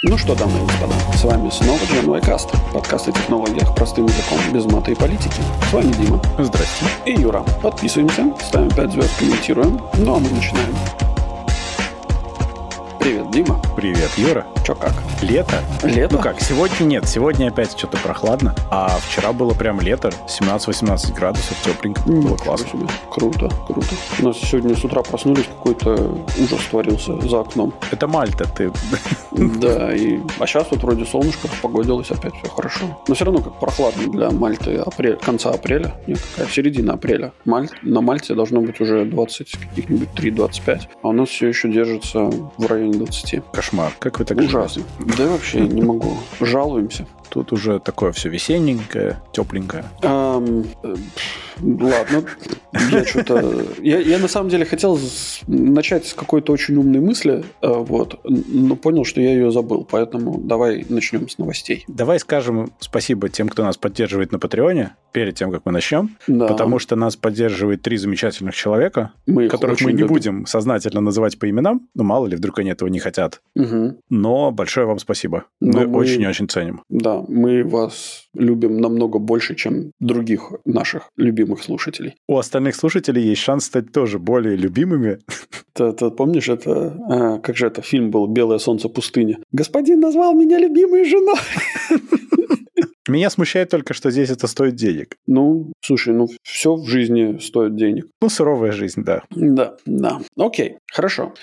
Ну что, дамы и господа, с вами снова Gen Каст, подкаст о технологиях простым языком, без мата и политики. С вами Дима. Здрасте. И Юра. Подписываемся, ставим 5 звезд, комментируем. Ну а мы начинаем. Привет, Юра. Чё как? Лето? Лето? Ну как, сегодня нет, сегодня опять что-то прохладно, а вчера было прям лето, 17-18 градусов, тепленько, было Ничего классно. себе. Круто, круто. У нас сегодня с утра проснулись, какой-то ужас творился за окном. Это Мальта, ты... Да, и... А сейчас вот вроде солнышко погодилось, опять все хорошо. Но все равно как прохладно для Мальты апрель, конца апреля. Нет, какая середина апреля. Маль... На Мальте должно быть уже 20, каких-нибудь 3-25. А у нас все еще держится в районе 20. Кошмар. Как вы так Ужасно. Да и вообще не могу. Жалуемся. Тут уже такое все весенненькое, тепленькое. Ам, э, ладно, я что-то... Я, я на самом деле хотел начать с какой-то очень умной мысли, э, вот, но понял, что я ее забыл, поэтому давай начнем с новостей. Давай скажем спасибо тем, кто нас поддерживает на Патреоне, перед тем, как мы начнем, Да, потому что нас поддерживает три замечательных человека, мы которых мы не любим. будем сознательно называть по именам, ну мало ли, вдруг они этого не хотят. Мгм. Но большое вам спасибо. Но Мы мы- очень-очень ценим. Да, мы вас любим намного больше, чем других наших любимых слушателей. У остальных слушателей есть шанс стать тоже более любимыми. Ты, ты помнишь, это... а, как же это фильм был «Белое солнце пустыни»? Господин назвал меня любимой женой. Меня смущает только, что здесь это стоит денег. Ну, слушай, ну все в жизни стоит денег. Ну, суровая жизнь, да. Да, да. Окей, хорошо.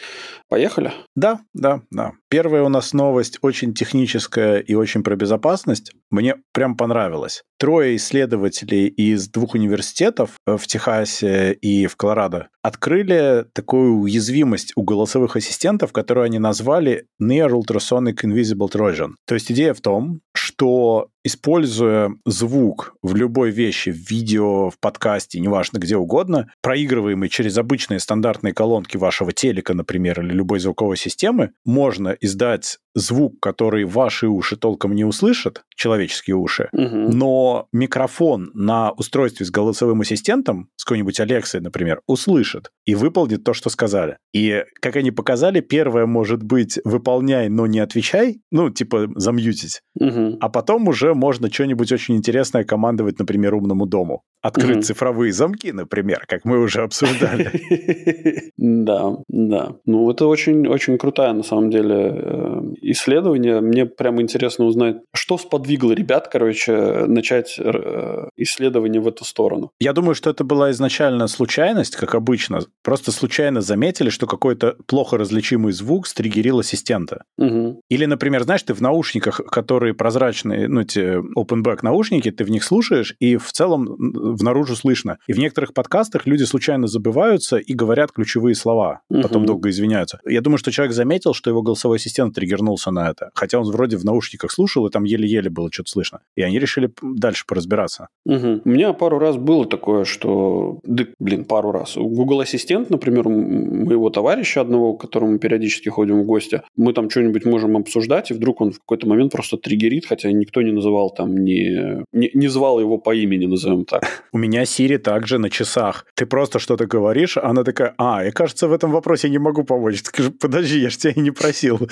Поехали. Да, да, да. Первая у нас новость очень техническая и очень про безопасность. Мне прям понравилось. Трое исследователей из двух университетов э, в Техасе и в Колорадо открыли такую уязвимость у голосовых ассистентов, которую они назвали Near Ultrasonic Invisible Trojan. То есть идея в том, что используя звук в любой вещи, в видео, в подкасте, неважно где угодно, проигрываемый через обычные стандартные колонки вашего телека, например, или любой звуковой системы, можно издать звук, который ваши уши толком не услышат, человеческие уши, Мгм. но микрофон на устройстве с голосовым ассистентом, с какой-нибудь Алексой, например, услышит и выполнит то, что сказали. И, как они показали, первое может быть «выполняй, но не отвечай», ну, типа замьютить, Мгм. а потом уже можно что-нибудь очень интересное командовать, например, умному дому. Открыть Мгм. цифровые замки, например, как мы уже обсуждали. Да, да. Ну, это очень, очень крутая, на самом деле, э, исследование. Мне прямо интересно узнать, что сподвигло ребят, короче, начать э, исследование в эту сторону. Я думаю, что это была изначально случайность, как обычно. Просто случайно заметили, что какой-то плохо различимый звук стригерил ассистента. Мгм. Или, например, знаешь, ты в наушниках, которые прозрачные, ну, эти open back наушники, ты в них слушаешь, и в целом внаружи слышно. И в некоторых подкастах люди случайно забываются и говорят ключевые слова, потом Мгм. долго извиняются. Я думаю, что человек заметил, что его голосовой ассистент триггернулся на это. Хотя он вроде в наушниках слушал, и там еле-еле было что-то слышно. И они решили дальше поразбираться. Мгм. У меня пару раз было такое, что... Да, блин, пару раз. Google Ассистент, например, моего товарища одного, к которому периодически ходим в гости, мы там что-нибудь можем обсуждать, и вдруг он в какой-то момент просто триггерит, хотя никто не называл там, не, не, не звал его по имени, назовем так. У меня Siri также на часах. Ты просто что-то говоришь, а она такая, а, я, кажется, в этом вопросе не могу помочь. Скажи, подожди, я же тебя и не просил.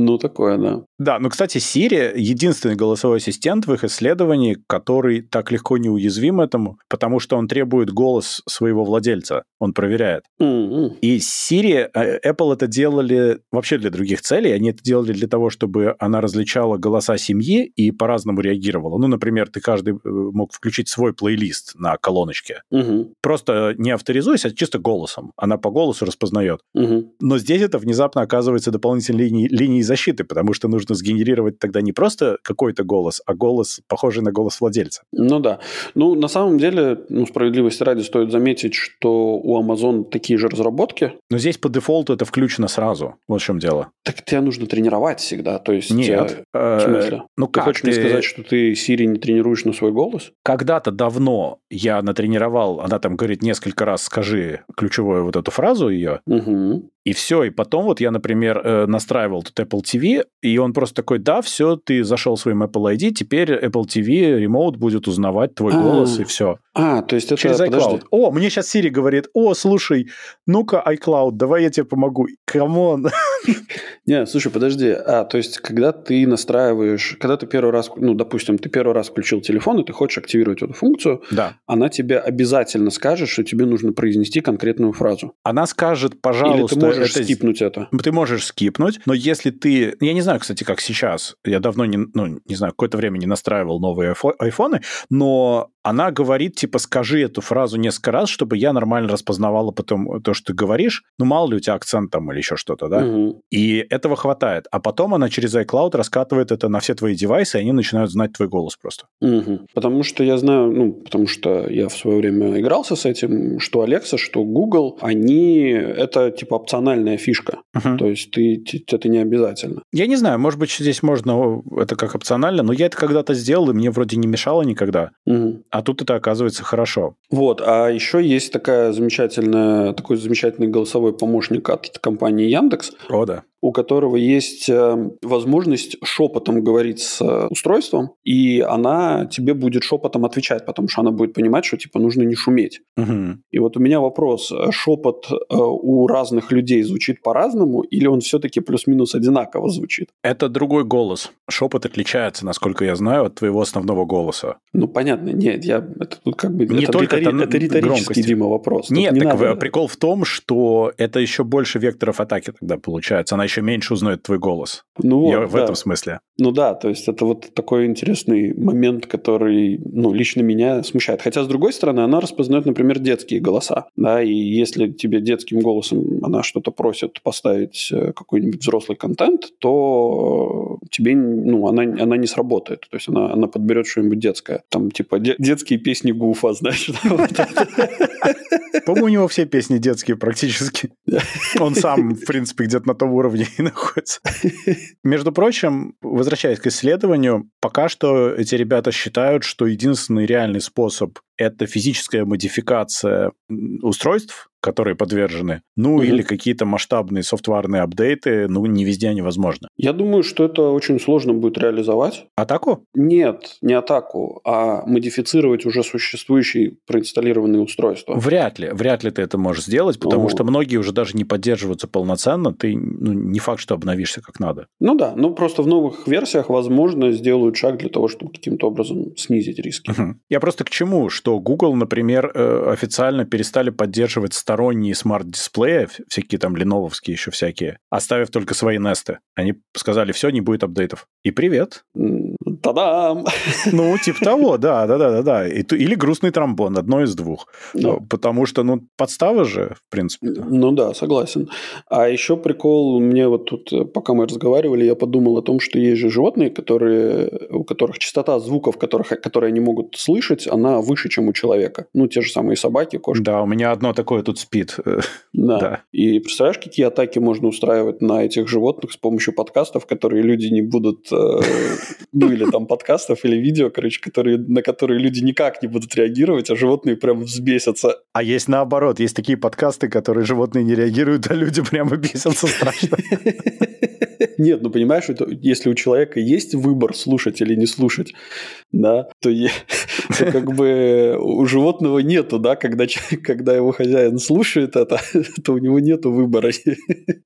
Ну, такое, да. Да, ну, кстати, Siri единственный голосовой ассистент в их исследовании, который так легко не уязвим этому, потому что он требует голос своего владельца, он проверяет. М-м. И Siri, э, Apple это делали вообще для других целей, они это делали для того, чтобы она различала голоса семьи и по-разному реагировала. Ну, например, ты каждый э, мог включить свой плейлист на колоночке. Мгм. Просто не авторизуясь, а чисто голосом. Она по голосу распознает. Мгм. Но здесь это внезапно оказывается дополнительной линией, линией защиты, потому что нужно сгенерировать тогда не просто какой-то голос, а голос, похожий на голос владельца. Ну да. Ну, на самом деле, ну, справедливости ради стоит заметить, что у Amazon такие же разработки. Но здесь по дефолту это включено сразу. Вот в чем дело. Так тебя нужно тренировать всегда. То есть... Нет. э, В смысле? Ну Ты как? хочешь мне Ты- сказать, что ты Siri не тренируешь на свой голос? Когда-то давно я натренировал, она там говорит несколько раз скажи ключевую вот эту фразу ее, Угу. И все. И потом вот я, например, э, настраивал тут Apple TV, и он просто такой, да, все, ты зашел своим Apple ID, теперь Apple TV Remote будет узнавать твой А. голос, и все. А, то есть это... Через iCloud. подожди. О, мне сейчас Siri говорит, о, слушай, ну-ка, iCloud, давай я тебе помогу. Come on. Не, слушай, подожди. А, то есть, когда ты настраиваешь, когда ты первый раз, ну, допустим, ты первый раз включил телефон, и ты хочешь активировать эту функцию, Да. она тебе обязательно скажет, что тебе нужно произнести конкретную фразу. Она скажет, Или пожалуйста, ты можешь это скипнуть это. Ты можешь скипнуть, но если ты... Я не знаю, кстати, как сейчас. Я давно не... Ну, не знаю, какое-то время не настраивал новые айфо- айфоны, но она говорит, типа, скажи эту фразу несколько раз, чтобы я нормально распознавала потом то, что ты говоришь. Ну, мало ли у тебя акцент там или еще что-то, да? Мгм. И этого хватает. А потом она через iCloud раскатывает это на все твои девайсы, и они начинают знать твой голос просто. Мгм. Потому что я знаю, ну, потому что я в свое время игрался с этим, что Alexa, что Google, они, это типа опциональная фишка. Мгм. То есть ты, это не обязательно. Я не знаю, может быть, здесь можно это как опционально, но я это когда-то сделал, и мне вроде не мешало никогда. Мгм. А тут это оказывается хорошо. Вот, а еще есть такая замечательная, такой замечательный голосовой помощник от компании Яндекс, О, да. У которого есть э, возможность шепотом говорить с э, устройством, и она тебе будет шепотом отвечать, потому что она будет понимать, что типа нужно не шуметь. Мгм. И вот у меня вопрос: э, шепот у разных людей звучит по-разному, или он все-таки плюс-минус одинаково звучит? Это другой голос. Шепот отличается, насколько я знаю, от твоего основного голоса. Ну понятно, нет, я это тут как бы Не это, только ритори- это, это риторический громкость. Дима вопрос. Нет, не так надо- прикол в том, что это еще больше векторов атаки тогда получается. Она еще меньше узнает твой голос. Ну вот, Я в да. этом смысле. Ну да, то есть это вот такой интересный момент, который, ну, лично меня смущает. Хотя, с другой стороны, она распознает, например, детские голоса, да, и если тебе детским голосом она что-то просит поставить э, какой-нибудь взрослый контент, то тебе, ну, она, она не сработает. То есть она, она подберет что-нибудь детское. Там, типа, де- детские песни Гуфа, значит. По-моему, у него все песни детские практически. Он сам, в принципе, где-то на том уровне и находится. Между прочим, возвращаясь к исследованию, пока что эти ребята считают, что единственный реальный способ это физическая модификация устройств, которые подвержены, ну Мгм. или какие-то масштабные софтварные апдейты, ну не везде они возможны. Я думаю, что это очень сложно будет реализовать. Атаку? Нет, не атаку, а модифицировать уже существующие проинсталлированные устройства. Вряд ли, вряд ли ты это можешь сделать, потому О. что многие уже даже не поддерживаются полноценно, ты ну, не факт, что обновишься как надо. Ну да, ну просто в новых версиях, возможно, сделают шаг для того, чтобы каким-то образом снизить риски. Мгм. Я просто к чему? Что Google, например, э, официально перестали поддерживать сторонние смарт-дисплеи, вс- всякие там ленововские еще всякие, оставив только свои несты. Они сказали, все, не будет апдейтов. И привет. Та-дам! Ну, типа того, да, да, да, да, да. Или грустный тромбон, одно из двух. Ну. Э, Потому что, ну, подстава же, в принципе. Ну да, согласен. А еще прикол, мне вот тут, э, пока мы разговаривали, я подумал о том, что есть же животные, которые, у которых частота звуков, которых, которые они могут слышать, она выше, чем у человека. Ну, те же самые собаки, кошки. Да, у меня одно такое тут спит. Э, Да. Да. И представляешь, какие атаки можно устраивать на этих животных с помощью подкастов, которые люди не будут, э, ну или там подкастов или видео, короче, которые, на которые люди никак не будут реагировать, а животные прям взбесятся. А есть наоборот, есть такие подкасты, которые животные не реагируют, а люди прямо бесятся страшно. Нет, ну понимаешь, это, если у человека есть выбор слушать или не слушать, да, то, то как бы у животного нету, да, когда, когда его хозяин слушает это, то у него нету выбора.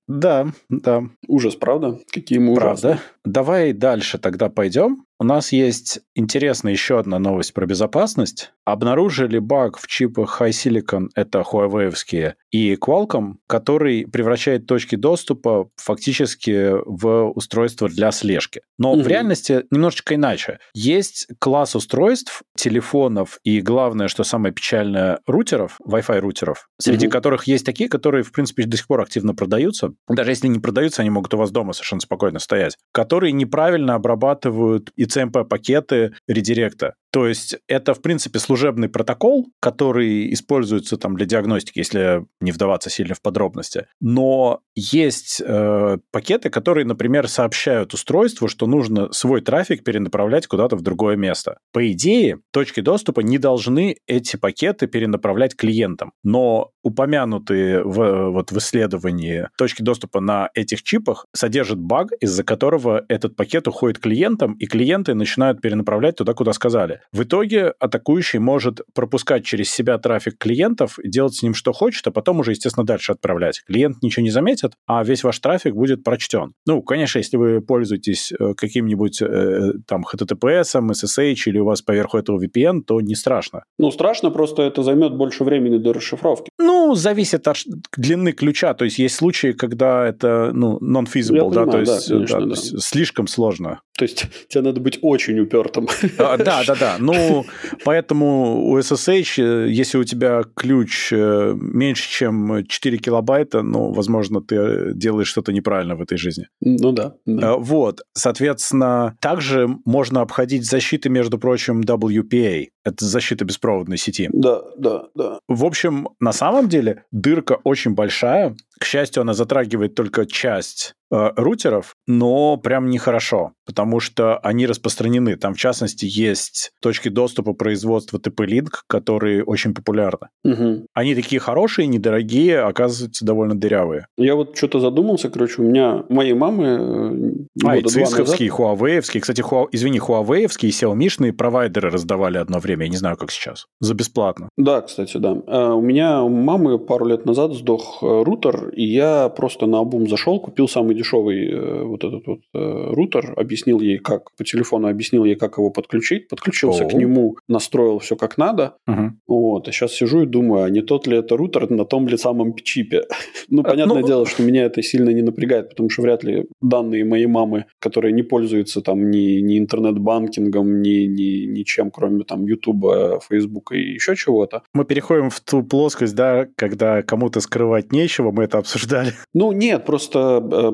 Да, да, Ужас, правда? Какие мы ужасные. правда. Давай дальше тогда пойдем. У нас есть интересная еще одна новость про безопасность. Обнаружили баг в чипах High Silicon, это Huawei и Qualcomm, который превращает точки доступа фактически в устройство для слежки. Но Мгм. в реальности немножечко иначе. Есть класс устройств, телефонов и, главное, что самое печальное, рутеров, Wi-Fi рутеров, среди Мгм. которых есть такие, которые, в принципе, до сих пор активно продаются. Даже если не продаются, они могут у вас дома совершенно спокойно стоять. Которые неправильно обрабатывают и CMP-пакеты редиректа. То есть это, в принципе, служебный протокол, который используется там для диагностики, если не вдаваться сильно в подробности. Но есть э, пакеты, которые, например, сообщают устройству, что нужно свой трафик перенаправлять куда-то в другое место. По идее, точки доступа не должны эти пакеты перенаправлять клиентам. Но упомянутые в, вот в исследовании точки доступа на этих чипах содержат баг, из-за которого этот пакет уходит клиентам, и клиенты начинают перенаправлять туда, куда сказали. В итоге атакующий может пропускать через себя трафик клиентов, делать с ним что хочет, а потом уже, естественно, дальше отправлять. Клиент ничего не заметит, а весь ваш трафик будет прочтен. Ну, конечно, если вы пользуетесь э, каким-нибудь э, там HTTPS, SSH или у вас поверху этого VPN, то не страшно. Ну, страшно, просто это займет больше времени до расшифровки. Ну, зависит от длины ключа. То есть есть случаи, когда это ну, non-feasible, да, то есть, да, конечно, да, да. слишком сложно. То есть тебе надо быть очень упертым. А, да, да, да. Ну, поэтому у SSH, э, если у тебя ключ э, меньше, чем 4 килобайта, ну, возможно, ты делаешь что-то неправильно в этой жизни. Ну да. да. Вот. Соответственно, также можно обходить защиты, между прочим, WPA. Это защита беспроводной сети. Да, да, да. В общем, на самом деле дырка очень большая. К счастью, она затрагивает только часть э, рутеров, но прям нехорошо, потому что они распространены. Там, в частности, есть точки доступа производства TP-Link, которые очень популярны. Угу. Они такие хорошие, недорогие, оказываются довольно дырявые. Я вот что-то задумался, короче, у меня, у моей мамы... Э, а, и цисковские, Huawei, кстати, Huawei, извини, Huawei и Xiaomi провайдеры раздавали одно время, я не знаю, как сейчас, за бесплатно. Да, кстати, да. А, у меня у мамы пару лет назад сдох э, рутер, и я просто на обум зашел, купил самый дешевый э, вот этот вот э, рутер, объяснил ей, как по телефону объяснил ей, как его подключить, подключился О. к нему, настроил все как надо. Угу. Вот, а сейчас сижу и думаю, а не тот ли это рутер на том ли самом чипе? ну, понятное ну... дело, что меня это сильно не напрягает, потому что вряд ли данные моей мамы, которые не пользуются там ни, ни интернет-банкингом, ни, ни, ничем, кроме там Ютуба, Фейсбука и еще чего-то. Мы переходим в ту плоскость, да, когда кому-то скрывать нечего, мы это обсуждали. Ну, нет, просто э,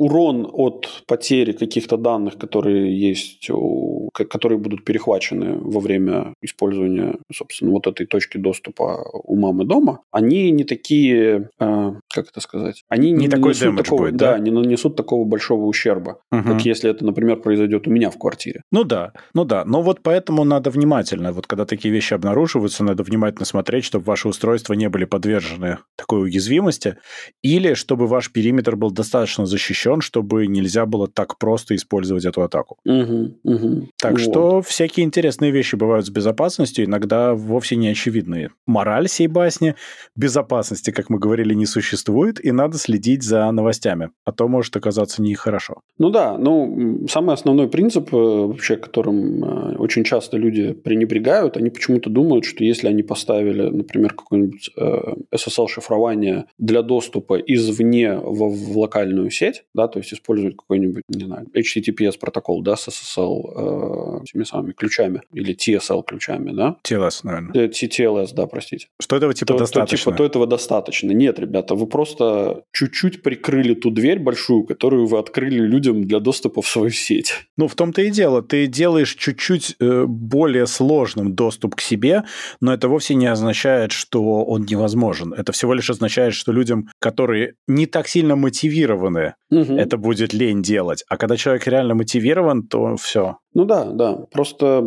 урон от потери каких-то данных, которые есть, у, которые будут перехвачены во время использования, собственно, вот этой точки доступа у мамы дома, они не такие, э, как это сказать, они не, не такой такого, будет, да? да, не нанесут такого большого ущерба, угу. как если это, например, произойдет у меня в квартире. Ну да, ну да, но вот поэтому надо внимательно, вот когда такие вещи обнаруживаются, надо внимательно смотреть, чтобы ваши устройства не были подвержены такой уязвимости, или чтобы ваш периметр был достаточно защищен, чтобы нельзя было так просто использовать эту атаку. Угу, угу. Так вот. что всякие интересные вещи бывают с безопасностью, иногда вовсе не очевидные. Мораль сей басни безопасности, как мы говорили, не существует, и надо следить за новостями, а то может оказаться нехорошо. Ну да, ну самый основной принцип, э, вообще, которым э, очень часто люди пренебрегают, они почему-то думают, что если они поставили, например, какое-нибудь э, SSL-шифрование для доступа извне в, в локальную сеть, да, то есть используют какой-нибудь, не знаю, HTTPS протокол, да, с SSL э, теми самыми ключами или TSL ключами, да? TLS, наверное. TLS, да, простите. Что этого типа то, достаточно? То, типа, то этого достаточно. Нет, ребята, вы просто чуть-чуть прикрыли ту дверь большую, которую вы открыли людям для доступа в свою сеть. Ну, в том-то и дело. Ты делаешь чуть-чуть э, более сложным доступ к себе, но это вовсе не означает, что он невозможен. Это всего лишь означает, что людям, которые не так сильно мотивированы, угу. это будет лень делать. А когда человек реально мотивирован, то все. Ну да, да. Просто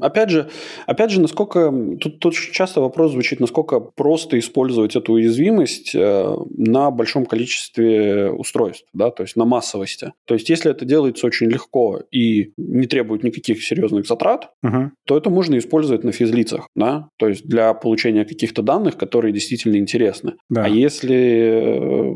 опять же, опять же, насколько тут, тут часто вопрос звучит, насколько просто использовать эту уязвимость э, на большом количестве устройств, да, то есть на массовости. То есть, если это делается очень легко и не требует никаких серьезных затрат, угу. то это можно использовать на физлицах, да, то есть для получения каких-то данных, которые действительно интересны. Да. А если, э,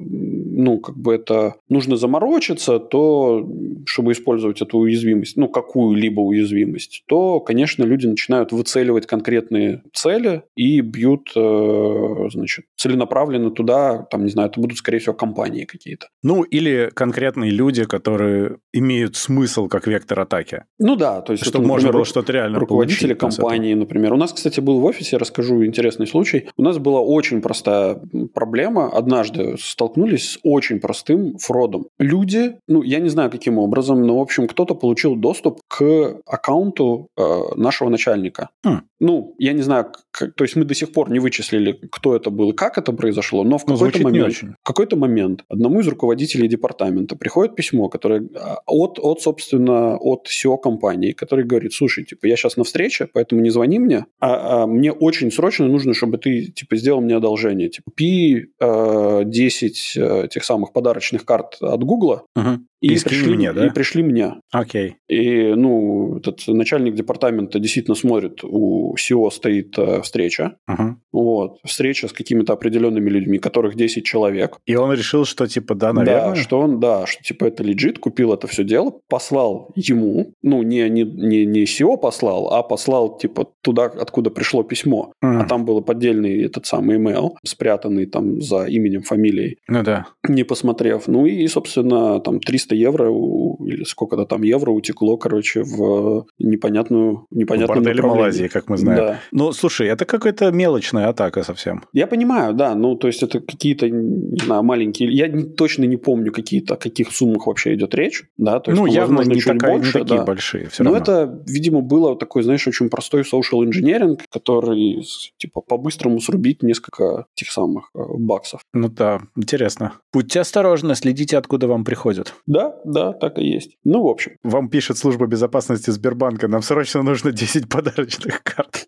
ну, как бы это нужно заморочиться, то чтобы использовать эту уязвимость, ну, какую-либо уязвимость, то, конечно, люди начинают выцеливать конкретные цели и бьют, э, значит, целенаправленно туда, там, не знаю, это будут, скорее всего, компании какие-то. Ну, или конкретные люди, которые имеют смысл как вектор атаки. Ну да, то есть... Чтобы это, можно было что-то реально Руководители получить, компании, например. У нас, кстати, был в офисе, расскажу интересный случай. У нас была очень простая проблема. Однажды столкнулись с очень простым фродом. Люди, ну, я не знаю, каким образом, но, в общем, кто-то получил доступ к аккаунту э, нашего начальника. Хм. Ну, я не знаю, как, то есть мы до сих пор не вычислили, кто это был и как это произошло, но в ну, какой-то момент, в какой-то момент одному из руководителей департамента приходит письмо, которое а, от, от, собственно, от SEO компании, который говорит, слушай, типа, я сейчас на встрече, поэтому не звони мне, а, а мне очень срочно нужно, чтобы ты, типа, сделал мне одолжение. Типа, купи э, 10 э, тех самых подарочных карт от Гугла, uh-huh И, и пришли мне, да? И пришли мне. Окей. И, ну, этот начальник департамента действительно смотрит, у SEO стоит э, встреча. Угу. Вот. Встреча с какими-то определенными людьми, которых 10 человек. И он решил, что, типа, да, наверное? Да, что он, да, что, типа, это лежит, купил это все дело, послал ему, ну, не, не, не, не SEO послал, а послал, типа, туда, откуда пришло письмо. Угу. А там был поддельный этот самый email, спрятанный там за именем, фамилией. Ну да. Не посмотрев. Ну и, собственно, там 300 евро или сколько-то там евро утекло, короче, в непонятную, непонятную Борделе Малайзии, как мы знаем. Да. Ну, слушай, это какая-то мелочная атака совсем. Я понимаю, да. Ну, то есть это какие-то, не знаю, маленькие... Я не, точно не помню какие-то, о каких суммах вообще идет речь. Да? То есть, ну, явно возможно, не, такая, больше, не такие да. большие. Все Но равно. это, видимо, было такой, знаешь, очень простой social engineering, который, типа, по-быстрому срубить несколько тех самых э, баксов. Ну да, интересно. Будьте осторожны, следите, откуда вам приходят. Да, да, так и есть. Ну, в общем. Вам пишет служба безопасности Сбербанка, нам срочно нужно 10 подарочных карт.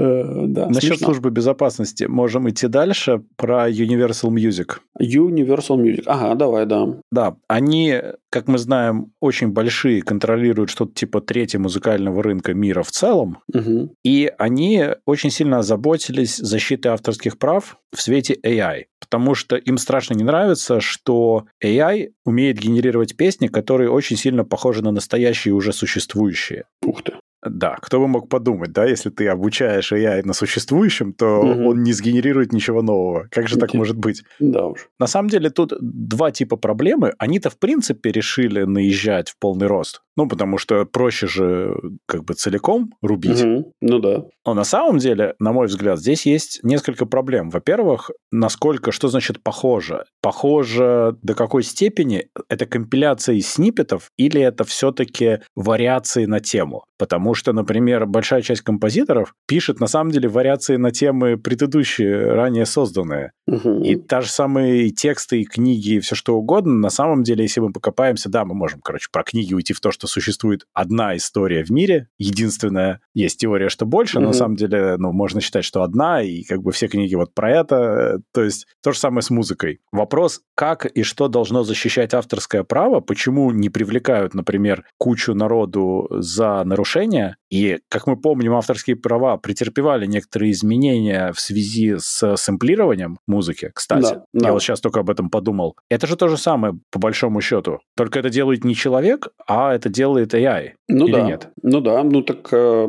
Э, да, Насчет смешно. службы безопасности можем идти дальше про Universal Music. Universal Music. Ага, давай, да. Да, они, как мы знаем, очень большие, контролируют что-то типа трети музыкального рынка мира в целом. Угу. И они очень сильно озаботились защитой авторских прав в свете AI. Потому что им страшно не нравится, что AI умеет генерировать песни, которые очень сильно похожи на настоящие уже существующие. Ух ты. Да, кто бы мог подумать, да, если ты обучаешь AI на существующем, то угу. он не сгенерирует ничего нового. Как же так может быть? Да уж. На самом деле тут два типа проблемы. Они-то в принципе решили наезжать в полный рост. Ну, потому что проще же как бы целиком рубить. Угу. Ну да. Но на самом деле, на мой взгляд, здесь есть несколько проблем. Во-первых, насколько, что значит похоже? Похоже до какой степени? Это компиляция из сниппетов или это все-таки вариации на тему? Потому что, например, большая часть композиторов пишет на самом деле вариации на темы предыдущие, ранее созданные. Угу. И та же самые тексты, и книги, и все что угодно, на самом деле, если мы покопаемся, да, мы можем, короче, про книги уйти в то, что существует одна история в мире, единственная. Есть теория, что больше, угу. но на самом деле, ну, можно считать, что одна, и как бы все книги вот про это. То есть то же самое с музыкой. Вопрос, как и что должно защищать авторское право, почему не привлекают, например, кучу народу за нарушения, и, как мы помним, авторские права претерпевали некоторые изменения в связи с сэмплированием музыки, кстати. Да, Я да. вот сейчас только об этом подумал. Это же то же самое, по большому счету. Только это делает не человек, а это делает AI. Ну Или да. нет? Ну да, ну так, э,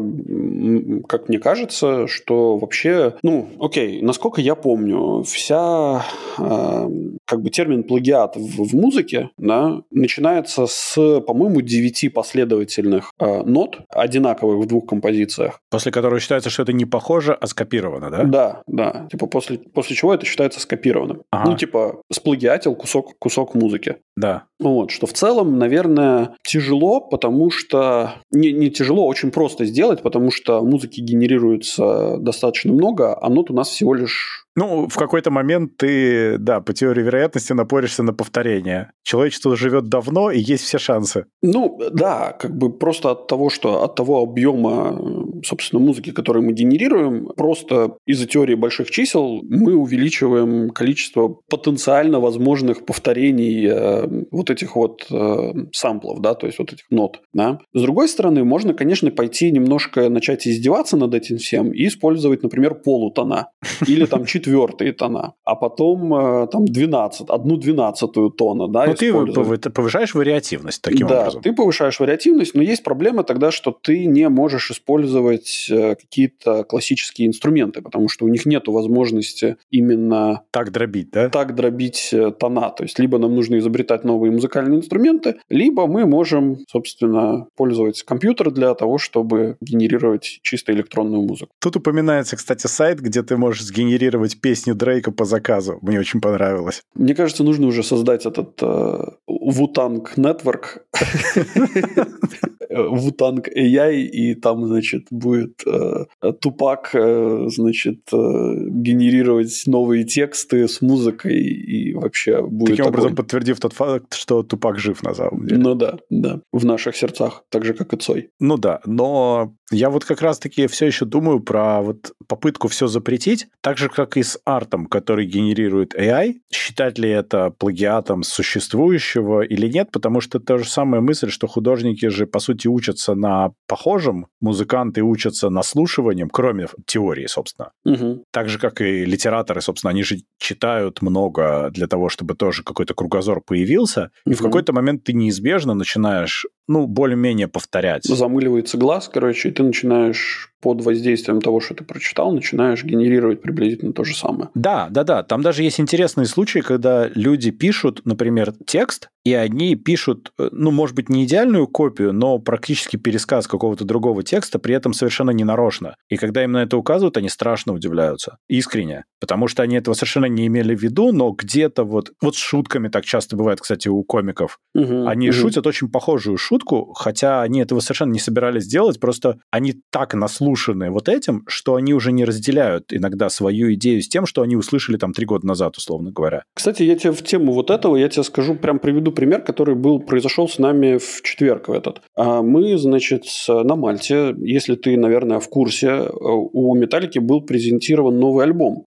как мне кажется, что вообще, ну, окей, насколько я помню, вся, э, как бы термин плагиат в, в музыке, да, начинается с, по-моему, девяти последовательных э, нот, одинаковых в двух композициях. После которого считается, что это не похоже, а скопировано, да? Да, да. Типа после, после чего это считается скопированным. Ага. Ну, типа, сплагиатил кусок, кусок музыки. Да. Вот, что в целом, наверное, тяжело, потому что... Не, не тяжело, очень просто сделать, потому что музыки генерируется достаточно много, а нот у нас всего лишь ну, в какой-то момент ты, да, по теории вероятности напоришься на повторение. Человечество живет давно, и есть все шансы. Ну, да, как бы просто от того, что от того объема, собственно, музыки, который мы генерируем, просто из-за теории больших чисел мы увеличиваем количество потенциально возможных повторений э, вот этих вот э, самплов, да, то есть вот этих нот, да. С другой стороны, можно, конечно, пойти немножко начать издеваться над этим всем и использовать, например, полутона или там четвертые тона, а потом э, там 12, одну двенадцатую тона, да, Но ты повышаешь вариативность таким да, образом. ты повышаешь вариативность, но есть проблема тогда, что ты не можешь использовать э, какие-то классические инструменты, потому что у них нет возможности именно... Так дробить, да? Так дробить э, тона. То есть, либо нам нужно изобретать новые музыкальные инструменты, либо мы можем, собственно, пользоваться компьютером для того, чтобы генерировать чисто электронную музыку. Тут упоминается, кстати, сайт, где ты можешь сгенерировать делать песни Дрейка по заказу. Мне очень понравилось. Мне кажется, нужно уже создать этот э, Вутанг Network, Вутанг AI, и там, значит, будет э, Тупак, э, значит, э, генерировать новые тексты с музыкой, и вообще будет Таким огонь. образом, подтвердив тот факт, что Тупак жив на самом деле. Ну да, да, в наших сердцах, так же, как и Цой. Ну да, но я вот как раз-таки все еще думаю про вот попытку все запретить, так же, как и с артом, который генерирует AI. Считать ли это плагиатом существующего или нет, потому что та же самая мысль, что художники же, по сути, учатся на похожем, музыканты учатся наслушиванием, кроме теории, собственно. Угу. Так же, как и литераторы, собственно, они же читают много для того, чтобы тоже какой-то кругозор появился, и в какой-то момент ты неизбежно начинаешь, ну, более-менее повторять. Замыливается глаз, короче, и ты начинаешь под воздействием того, что ты прочитал, начинаешь генерировать приблизительно то же самое. Да, да, да. Там даже есть интересные случаи, когда люди пишут, например, текст, и они пишут, э, ну, может быть, не идеальную копию, но практически пересказ какого-то другого текста, при этом совершенно не нарочно. И когда им на это указывают, они страшно удивляются. Искренне. Потому что они этого совершенно не имели в виду, но где-то вот... Вот с шутками так часто бывает, кстати, у комиков. Мгм, Они мгм. шутят очень похожую шутку, хотя они этого совершенно не собирались делать, просто они так наслушаны вот этим, что они уже не разделяют иногда свою идею с тем, что они услышали там три года назад, условно говоря. Кстати, я тебе в тему вот этого, я тебе скажу, прям приведу пример, который был, произошел с нами в четверг в этот. А Мы, значит, на Мальте, если ты, наверное, в курсе, э, у Металлики был презентирован новый альбом,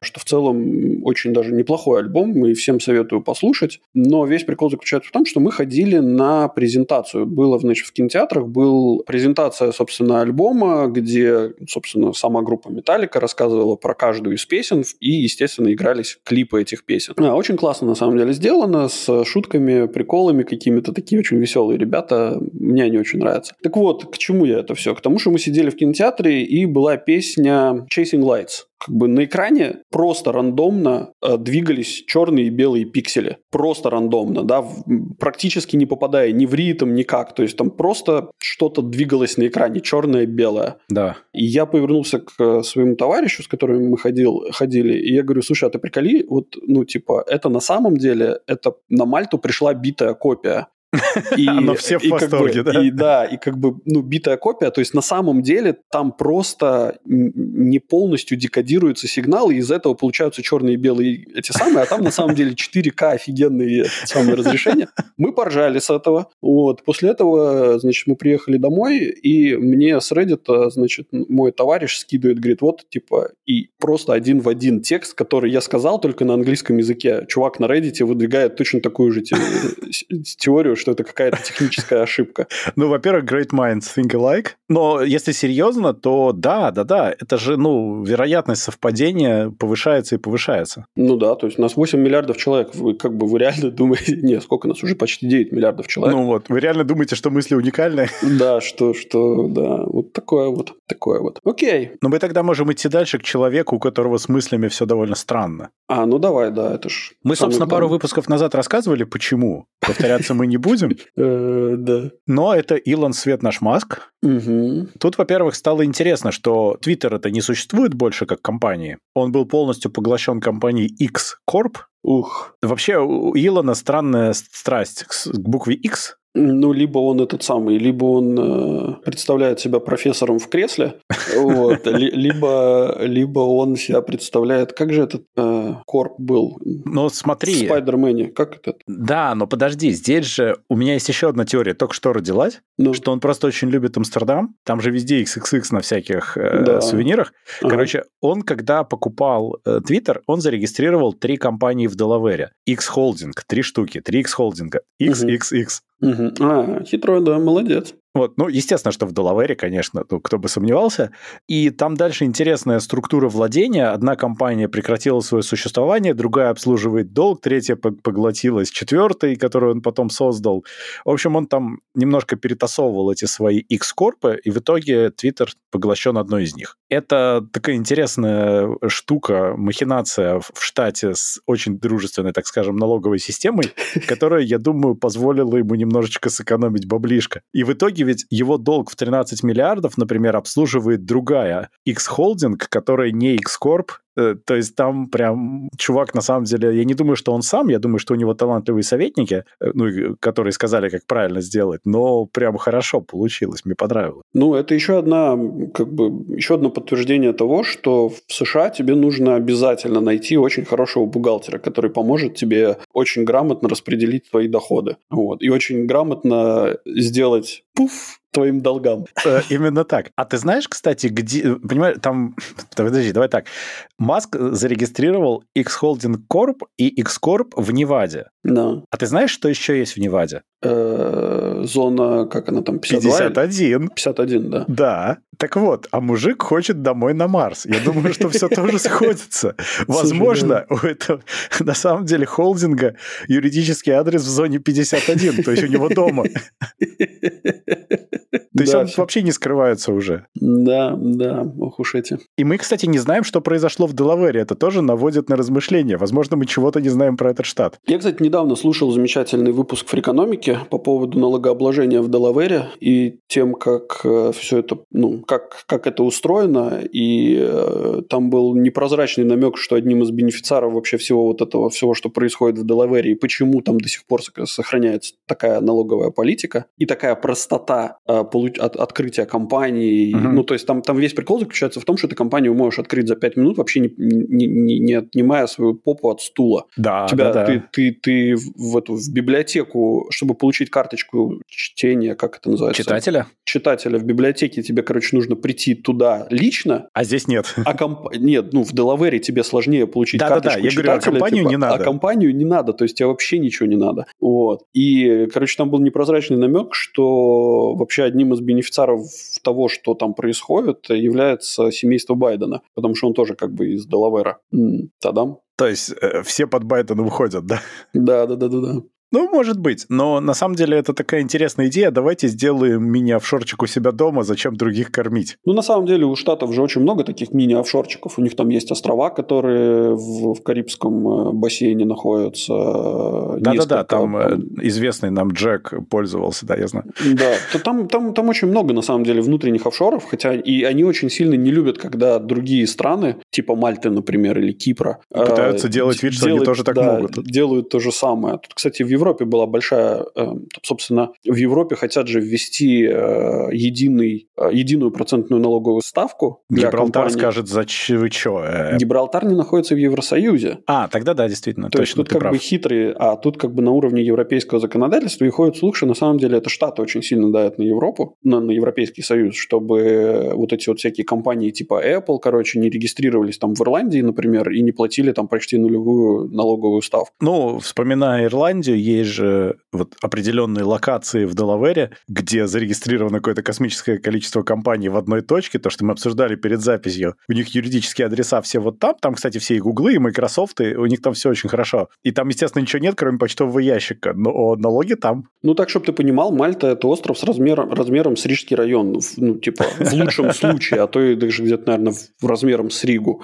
что в целом очень даже неплохой альбом, и всем советую послушать. Но весь прикол заключается в том, что мы ходили на презентацию. Было, значит, в кинотеатрах был презентация, собственно, альбома, где, собственно, сама группа Металлика рассказывала про каждую из песен, и, естественно, игрались клипы этих песен. А, очень классно, на самом деле, сделано, с шутками, приколами какими-то, такие очень веселые ребята. Мне они очень нравятся. Так вот, к чему я это все? К тому, что мы сидели в кинотеатре, и была песня Chasing Lights как бы на экране просто рандомно э, двигались черные и белые пиксели. Просто рандомно, да, в- практически не попадая ни в ритм, никак. То есть там просто что-то двигалось на экране, черное, белое. Да. И я повернулся к э, своему товарищу, с которым мы ходил, ходили, и я говорю, слушай, а ты приколи, вот, ну, типа, это на самом деле, это на Мальту пришла битая копия. И, Но все в и как восторге, бы- да? И да, и как бы, ну, битая копия, то есть на самом деле там просто не полностью декодируются сигналы, и из этого получаются черные и белые эти самые, а там на самом деле 4К офигенные самые разрешения. Мы поржали с этого. Вот. После этого, значит, мы приехали домой, и мне с Reddit, значит, мой товарищ скидывает, говорит, вот, типа, и просто один в один текст, который я сказал только на английском языке. Чувак на Reddit выдвигает точно такую же те- теорию, что это какая-то техническая ошибка. Ну, во-первых, great minds think alike. Но если серьезно, то да, да, да. Это же, ну, вероятность совпадения повышается и повышается. Ну да, то есть у нас 8 миллиардов человек. Вы как бы вы реально думаете... Не, сколько нас? Уже почти 9 миллиардов человек. Ну вот, вы реально думаете, что мысли уникальны? Да, что, что, да, вот такое вот, такое вот. Окей. Но мы тогда можем идти дальше к человеку, у которого с мыслями все довольно странно. А, ну давай, да, это ж... Мы, собственно, пару выпусков назад рассказывали, почему. Повторяться мы не будем. Э, Да. Но это Илон Свет наш Маск. Тут, во-первых, стало интересно, что Twitter это не существует больше как компании. Он был полностью поглощен компанией X Corp. Ух. Вообще, у Илона странная страсть к букве X. Ну, либо он этот самый, либо он э, представляет себя профессором в кресле, вот, либо, либо он себя представляет... Как же этот э, корп был? Но В смотри, Спайдермене. Как это? да, но подожди, здесь же у меня есть еще одна теория, только что родилась, Ну, что он просто очень любит Амстердам. Там же везде XXX на всяких э, Да. сувенирах. ага. Короче, он, когда покупал э, Twitter, он зарегистрировал три компании в Делавере. X Holding, три штуки, три X холдинга. XXX. Мгм. А, хитрой, да, молодец. Вот, ну, естественно, что в Делавере, конечно, ну, кто бы сомневался. И там дальше интересная структура владения. Одна компания прекратила свое существование, другая обслуживает долг, третья по- поглотилась четвертой, которую он потом создал. В общем, он там немножко перетасовывал эти свои X-корпы, и в итоге Twitter поглощен одной из них. Это такая интересная штука, махинация в штате с очень дружественной, так скажем, налоговой системой, которая, я думаю, позволила ему немножечко сэкономить баблишко. И в итоге ведь его долг в 13 миллиардов, например, обслуживает другая X-холдинг, которая не X-корп, то есть там прям чувак, на самом деле, я не думаю, что он сам, я думаю, что у него талантливые советники, э, ну, которые сказали, как правильно сделать, но прям хорошо получилось, мне понравилось. Ну, это еще одна, как бы, еще одно подтверждение того, что в США тебе нужно обязательно найти очень хорошего бухгалтера, который поможет тебе очень грамотно распределить твои доходы. Вот. И очень грамотно сделать пуф, твоим долгам. Э, именно так. А ты знаешь, кстати, где... Понимаешь, там... Подожди, давай так. Маск зарегистрировал X-Holding Corp и X-Corp в Неваде. Да. А ты знаешь, что еще есть в Неваде? Э, зона, как она там, 52? 51. 51, да. Да. Так вот, а мужик хочет домой на Марс. Я думаю, что все тоже сходится. Возможно, у этого на самом деле холдинга юридический адрес в зоне 51, то есть у него дома. То есть да, он все. вообще не скрывается уже. Да, да, ох уж эти. И мы, кстати, не знаем, что произошло в Делавере. Это тоже наводит на размышления. Возможно, мы чего-то не знаем про этот штат. Я, кстати, недавно слушал замечательный выпуск фрикономики по поводу налогообложения в Делавере и тем, как э, все это, ну, как, как это устроено. И э, там был непрозрачный намек, что одним из бенефициаров вообще всего вот этого, всего, что происходит в Делавере, и почему там до сих пор сохраняется такая налоговая политика и такая простота э, получ... от, открытия компании. Uh-huh. Ну, то есть там, там весь прикол заключается в том, что ты компанию можешь открыть за 5 минут, вообще не, не, не, не отнимая свою попу от стула. Да, Тебя, да, да. Ты, ты, ты в, эту, в библиотеку, чтобы получить карточку чтения, как это называется? Читателя? Читателя в библиотеке тебе, короче, нужно прийти туда лично. А здесь нет. А комп... Нет, ну, в Делавере тебе сложнее получить да, карточку да, да. Я говорю, а компанию типа, не надо. А компанию не надо, то есть тебе вообще ничего не надо. Вот. И, короче, там был непрозрачный намек, что вообще одним из бенефициаров того, что там происходит, является семейство Байдена, потому что он тоже как бы из Делавера. Тадам. То есть э, все под Байденом выходят, да? Да, да, да, да, да. Ну, может быть, но на самом деле это такая интересная идея. Давайте сделаем мини-офшорчик у себя дома, зачем других кормить? Ну, на самом деле у Штатов же очень много таких мини-офшорчиков. У них там есть острова, которые в, в Карибском э, бассейне находятся. Да-да-да, там, там известный нам Джек пользовался, да, я знаю. Да, то там, там, там очень много, на самом деле, внутренних офшоров, хотя и они очень сильно не любят, когда другие страны, типа Мальты, например, или Кипра... Пытаются э, делать вид, что делают, они тоже так да, могут. делают то же самое. Тут, кстати, в Европе была большая, э, собственно, в Европе хотят же ввести э, единый, э, единую процентную налоговую ставку. Гибралтар компаний. скажет, зачем вы что? Гибралтар не находится в Евросоюзе. А, тогда да, действительно. То есть тут как прав. бы хитрые, а тут как бы на уровне европейского законодательства и ходит слух, что на самом деле это Штаты очень сильно дают на Европу, на, на Европейский Союз, чтобы вот эти вот всякие компании типа Apple, короче, не регистрировались там в Ирландии, например, и не платили там почти нулевую налоговую ставку. Ну, вспоминая Ирландию, есть же вот определенные локации в Делавере, где зарегистрировано какое-то космическое количество компаний в одной точке, то, что мы обсуждали перед записью. У них юридические адреса все вот там, там, кстати, все и Гуглы, и Microsoft, и у них там все очень хорошо. И там, естественно, ничего нет, кроме почтового ящика, но налоги там. Ну, так, чтобы ты понимал, Мальта – это остров с размером, размером с Рижский район, ну, типа, в лучшем случае, а то и даже где-то, наверное, в размером с Ригу.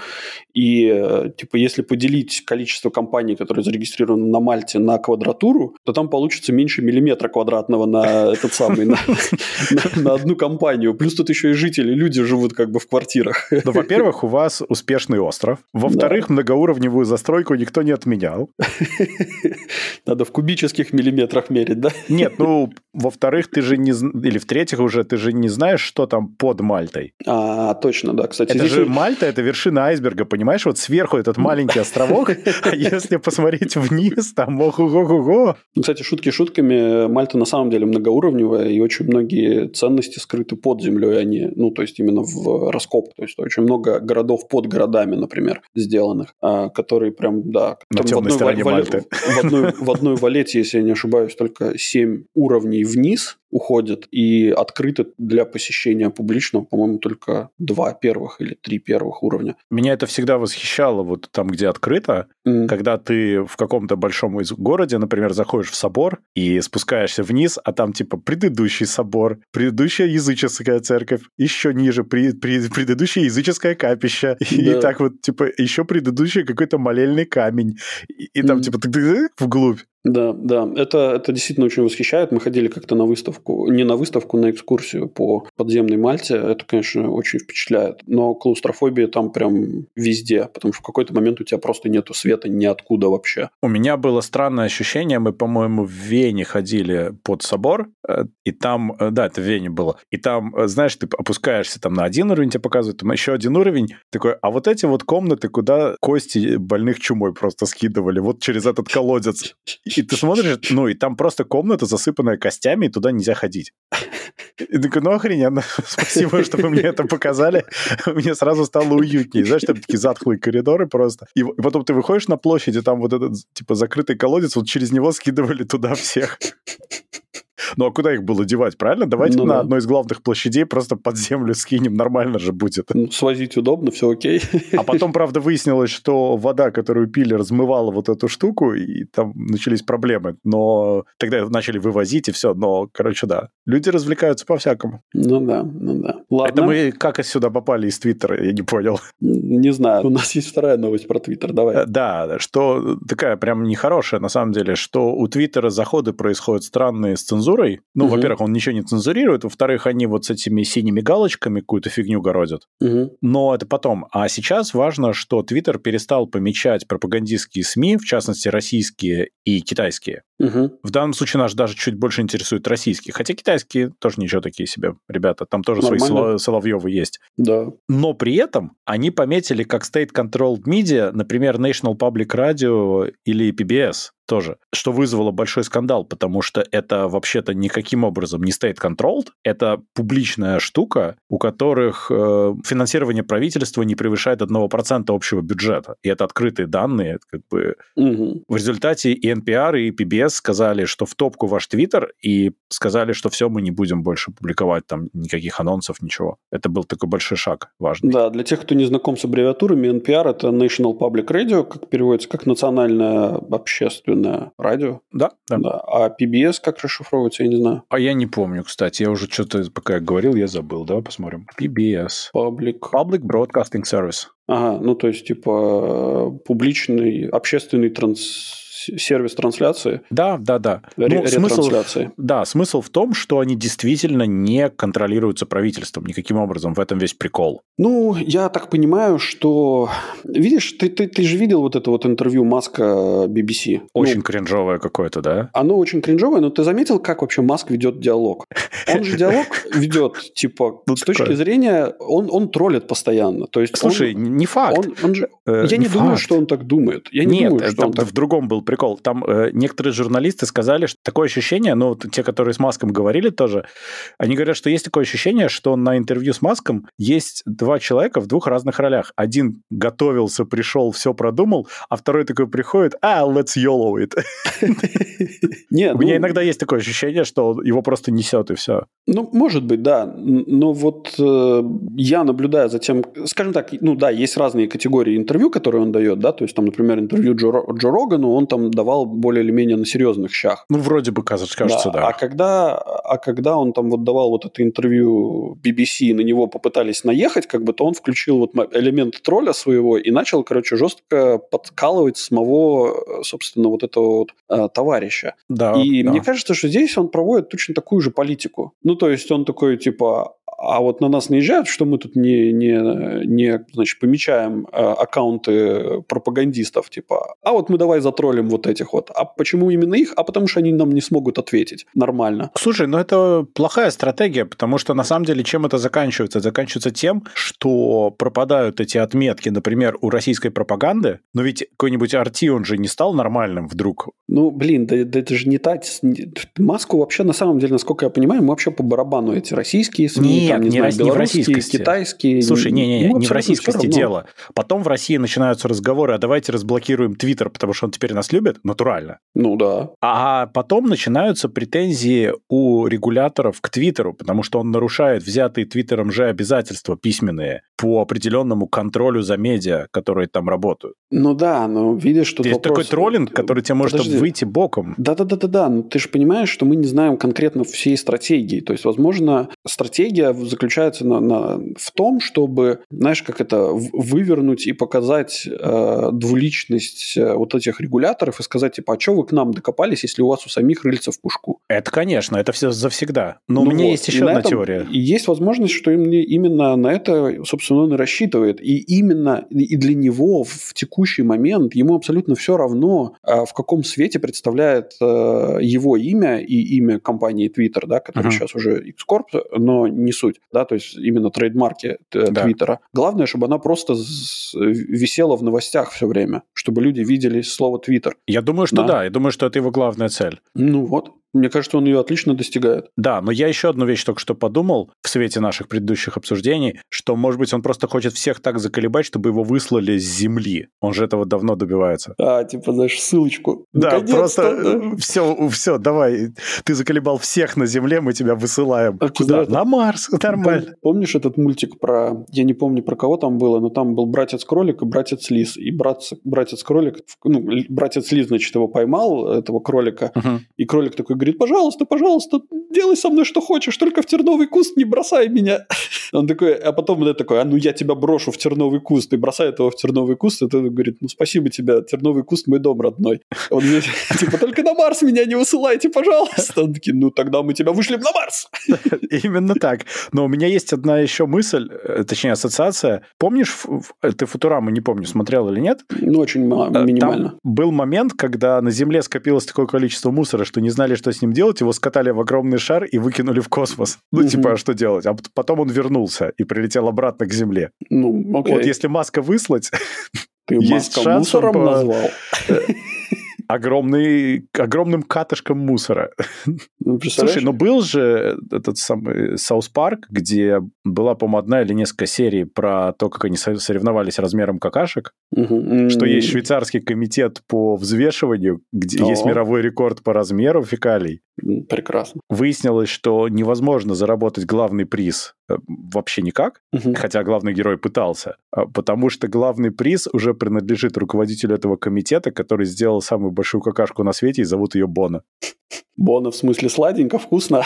И, э, типа, если поделить количество компаний, которые зарегистрированы на Мальте, на квадратуру, то там получится меньше миллиметра квадратного на этот самый, на, одну компанию. Плюс тут еще и жители, люди живут как бы в квартирах. Ну, во-первых, у вас успешный остров. Во-вторых, многоуровневую застройку никто не отменял. Надо в кубических миллиметрах мерить, да? Нет, ну, во-вторых, ты же не... Или в-третьих уже, ты же не знаешь, что там под Мальтой. А, точно, да. Кстати, это же Мальта, это вершина айсберга, понимаешь? Вот сверху этот маленький островок, а если посмотреть вниз, там ого-го-го. Ну, кстати, шутки шутками, Мальта на самом деле многоуровневая, и очень многие ценности скрыты под землей, они, ну, то есть именно в раскоп. То есть очень много городов под городами, например, сделанных, а, которые прям, да... На темной в одной, стороне Мальты. В одной, в одной валете, если я не ошибаюсь, только 7 уровней вниз, уходят и открыты для посещения публичного, по-моему, только два первых или три первых уровня. Меня это всегда восхищало, вот там, где открыто, mm. когда ты в каком-то большом городе, например, заходишь в собор и спускаешься вниз, а там типа предыдущий собор, предыдущая языческая церковь, еще ниже при, при, предыдущее языческое капище, да. и так вот типа еще предыдущий какой-то молельный камень, и, и там mm. типа ты, ты, ты, вглубь. Да, да, это, это действительно очень восхищает. Мы ходили как-то на выставку, не на выставку, на экскурсию по подземной Мальте. Это, конечно, очень впечатляет. Но клаустрофобия там прям везде, потому что в какой-то момент у тебя просто нету света ниоткуда вообще. У меня было странное ощущение, мы, по-моему, в Вене ходили под собор, э, и там, э, да, это в Вене было, и там, э, знаешь, ты опускаешься там на один уровень, тебе показывают, там еще один уровень, такой, а вот эти вот комнаты, куда кости больных чумой просто скидывали, вот через этот колодец. И ты смотришь, ну, и там просто комната, засыпанная костями, и туда нельзя ходить. И такой, ну, охрененно, спасибо, что вы мне это показали. Мне сразу стало уютнее. Знаешь, там такие затхлые коридоры просто. И потом ты выходишь на площадь, и там вот этот, типа, закрытый колодец, вот через него скидывали туда всех. Ну а куда их было девать, правильно? Давайте ну, на да. одной из главных площадей просто под землю скинем, нормально же будет. Ну, свозить удобно, все окей. А потом, правда, выяснилось, что вода, которую пили, размывала вот эту штуку, и там начались проблемы. Но тогда начали вывозить, и все. Но, короче, да. Люди развлекаются по-всякому. Ну да, ну да. Ладно. Это мы как сюда попали из Твиттера, я не понял. Не знаю. У нас есть вторая новость про Твиттер, давай. Э, да, что такая прям нехорошая, на самом деле, что у Твиттера заходы происходят странные с цензурой, цензурой. Ну, угу. во-первых, он ничего не цензурирует, во-вторых, они вот с этими синими галочками какую-то фигню городят. Угу. Но это потом. А сейчас важно, что Твиттер перестал помечать пропагандистские СМИ, в частности, российские и китайские. Угу. В данном случае нас даже чуть больше интересует российские. Хотя китайские тоже ничего такие себе, ребята. Там тоже Нормально. свои Соловьевы есть. Да. Но при этом они пометили как state-controlled media, например, National Public Radio или PBS тоже, что вызвало большой скандал, потому что это вообще-то никаким образом не state-controlled, это публичная штука, у которых э, финансирование правительства не превышает 1% общего бюджета. И это открытые данные, как бы угу. в результате и NPR, и PBS сказали, что в топку ваш Твиттер, и сказали, что все, мы не будем больше публиковать там никаких анонсов, ничего. Это был такой большой шаг важный. Да, для тех, кто не знаком с аббревиатурами, NPR — это National Public Radio, как переводится, как национальное общественное радио. Да, да. да. А PBS как расшифровывается, я не знаю. А я не помню, кстати. Я уже что-то, пока я говорил, я забыл. Давай посмотрим. PBS. Public. Public Broadcasting Service. Ага, ну то есть типа публичный общественный транс сервис трансляции. Да, да, да. Ре- ну, смысл, да, смысл в том, что они действительно не контролируются правительством никаким образом. В этом весь прикол. Ну, я так понимаю, что... Видишь, ты, ты, ты же видел вот это вот интервью Маска BBC. Очень ну, кринжовое какое-то, да? Оно очень кринжовое, но ты заметил, как вообще Маск ведет диалог? Он же диалог ведет, типа, ну, с точки зрения... Он, троллит постоянно. То есть Слушай, не факт. Э, я не, думаю, что он так думает. Я не Нет, думаю, что там он так... в другом был прикол. Там э, некоторые журналисты сказали, что такое ощущение, ну, те, которые с Маском говорили тоже, они говорят, что есть такое ощущение, что на интервью с Маском есть два человека в двух разных ролях. Один готовился, пришел, все продумал, а второй такой приходит, а, let's YOLO it. Нет, У меня ну иногда есть такое ощущение, что его просто несет и все. Ну, может быть, да. Но вот э, я наблюдаю за тем, скажем так, ну да, есть разные категории интервью, которые он дает, да, то есть там, например, интервью Джо, Джо Рогану, он там давал более или менее на серьезных щах. Ну, вроде бы, кажется, кажется да. да. А, когда, а когда он там вот давал вот это интервью BBC, и на него попытались наехать, как бы, то он включил вот элемент тролля своего и начал, короче, жестко подкалывать самого, собственно, вот этого вот э, товарища. Да, и да. мне кажется, что здесь он проводит точно такую же политику. Ну, то есть он такой, типа, а вот на нас наезжают, что мы тут не, не, не значит, помечаем э, аккаунты пропагандистов, типа, а вот мы давай затроллим вот этих вот. А почему именно их? А потому что они нам не смогут ответить нормально. Слушай, ну это плохая стратегия, потому что на самом деле чем это заканчивается? Заканчивается тем, что пропадают эти отметки, например, у российской пропаганды, но ведь какой-нибудь Арти, он же не стал нормальным вдруг. Ну, блин, да, да это же не так. Маску вообще, на самом деле, насколько я понимаю, мы вообще по барабану эти российские СМИ, нет, там, не, не, знаю, не в российскости. китайские. Слушай, не-не-не, ну, не в российскости дело. Потом в России начинаются разговоры, а давайте разблокируем Твиттер, потому что он теперь нас любит, натурально. Ну да. А потом начинаются претензии у регуляторов к Твиттеру, потому что он нарушает взятые Твиттером же обязательства письменные по определенному контролю за медиа, которые там работают. Ну да, но видишь, что Есть вопрос... такой троллинг, который тебе может Подожди. выйти боком. Да-да-да-да-да, но ты же понимаешь, что мы не знаем конкретно всей стратегии. То есть, возможно, стратегия заключается на, на, в том, чтобы, знаешь, как это, вывернуть и показать э, двуличность э, вот этих регуляторов и сказать, типа, а что вы к нам докопались, если у вас у самих рыльца в пушку? Это, конечно, это все завсегда. Но ну у меня вот. есть еще одна этом, теория. И есть возможность, что именно на это, собственно, он и рассчитывает. И именно и для него в текущий момент ему абсолютно все равно, а, в каком свете представляет э, его имя и имя компании Twitter, да, который uh-huh. сейчас уже X-Corp, но не суть, да, то есть именно трейдмарки э, Твиттера. Да. Главное, чтобы она просто висела в новостях все время, чтобы люди видели слово Твиттер. Я думаю, что да. да, я думаю, что это его главная цель. Ну вот. Мне кажется, он ее отлично достигает. Да, но я еще одну вещь только что подумал в свете наших предыдущих обсуждений, что, может быть, он просто хочет всех так заколебать, чтобы его выслали с земли. Он же этого давно добивается. А, типа, знаешь, ссылочку. Да, просто да. все, все, давай, ты заколебал всех на земле, мы тебя высылаем. А Куда? На Марс, нормально. Помнишь этот мультик про, я не помню, про кого там было, но там был братец-кролик и братец-лис. И брат, братец-кролик, ну, братец-лис, значит, его поймал, этого кролика, uh-huh. и кролик такой говорит, пожалуйста, пожалуйста, делай со мной что хочешь, только в терновый куст не бросай меня. Он такой, а потом он такой, а ну я тебя брошу в терновый куст, и бросает его в терновый куст, и тот говорит, ну спасибо тебе, терновый куст мой дом родной. Он мне, типа, только на Марс меня не высылайте, пожалуйста. Он такие, ну тогда мы тебя вышлем на Марс. Именно так. Но у меня есть одна еще мысль, э, точнее ассоциация. Помнишь, ты Футураму, не помню, смотрел или нет? Ну, очень э, минимально. Там был момент, когда на Земле скопилось такое количество мусора, что не знали, что с ним делать, его скатали в огромный шар и выкинули в космос. Ну, угу. типа, а что делать? А потом он вернулся и прилетел обратно к Земле. Ну, окей. Вот если маска выслать, Ты есть шанс мусором по... назвал. Огромный, огромным катышком мусора. Ну, Слушай, ну был же этот самый South Park, где была, по-моему, одна или несколько серий про то, как они соревновались размером какашек, угу. что есть швейцарский комитет по взвешиванию, где О. есть мировой рекорд по размеру фекалий. Прекрасно. Выяснилось, что невозможно заработать главный приз вообще никак, угу. хотя главный герой пытался, а потому что главный приз уже принадлежит руководителю этого комитета, который сделал самую большую какашку на свете и зовут ее Боно. Бона в смысле сладенько, вкусно?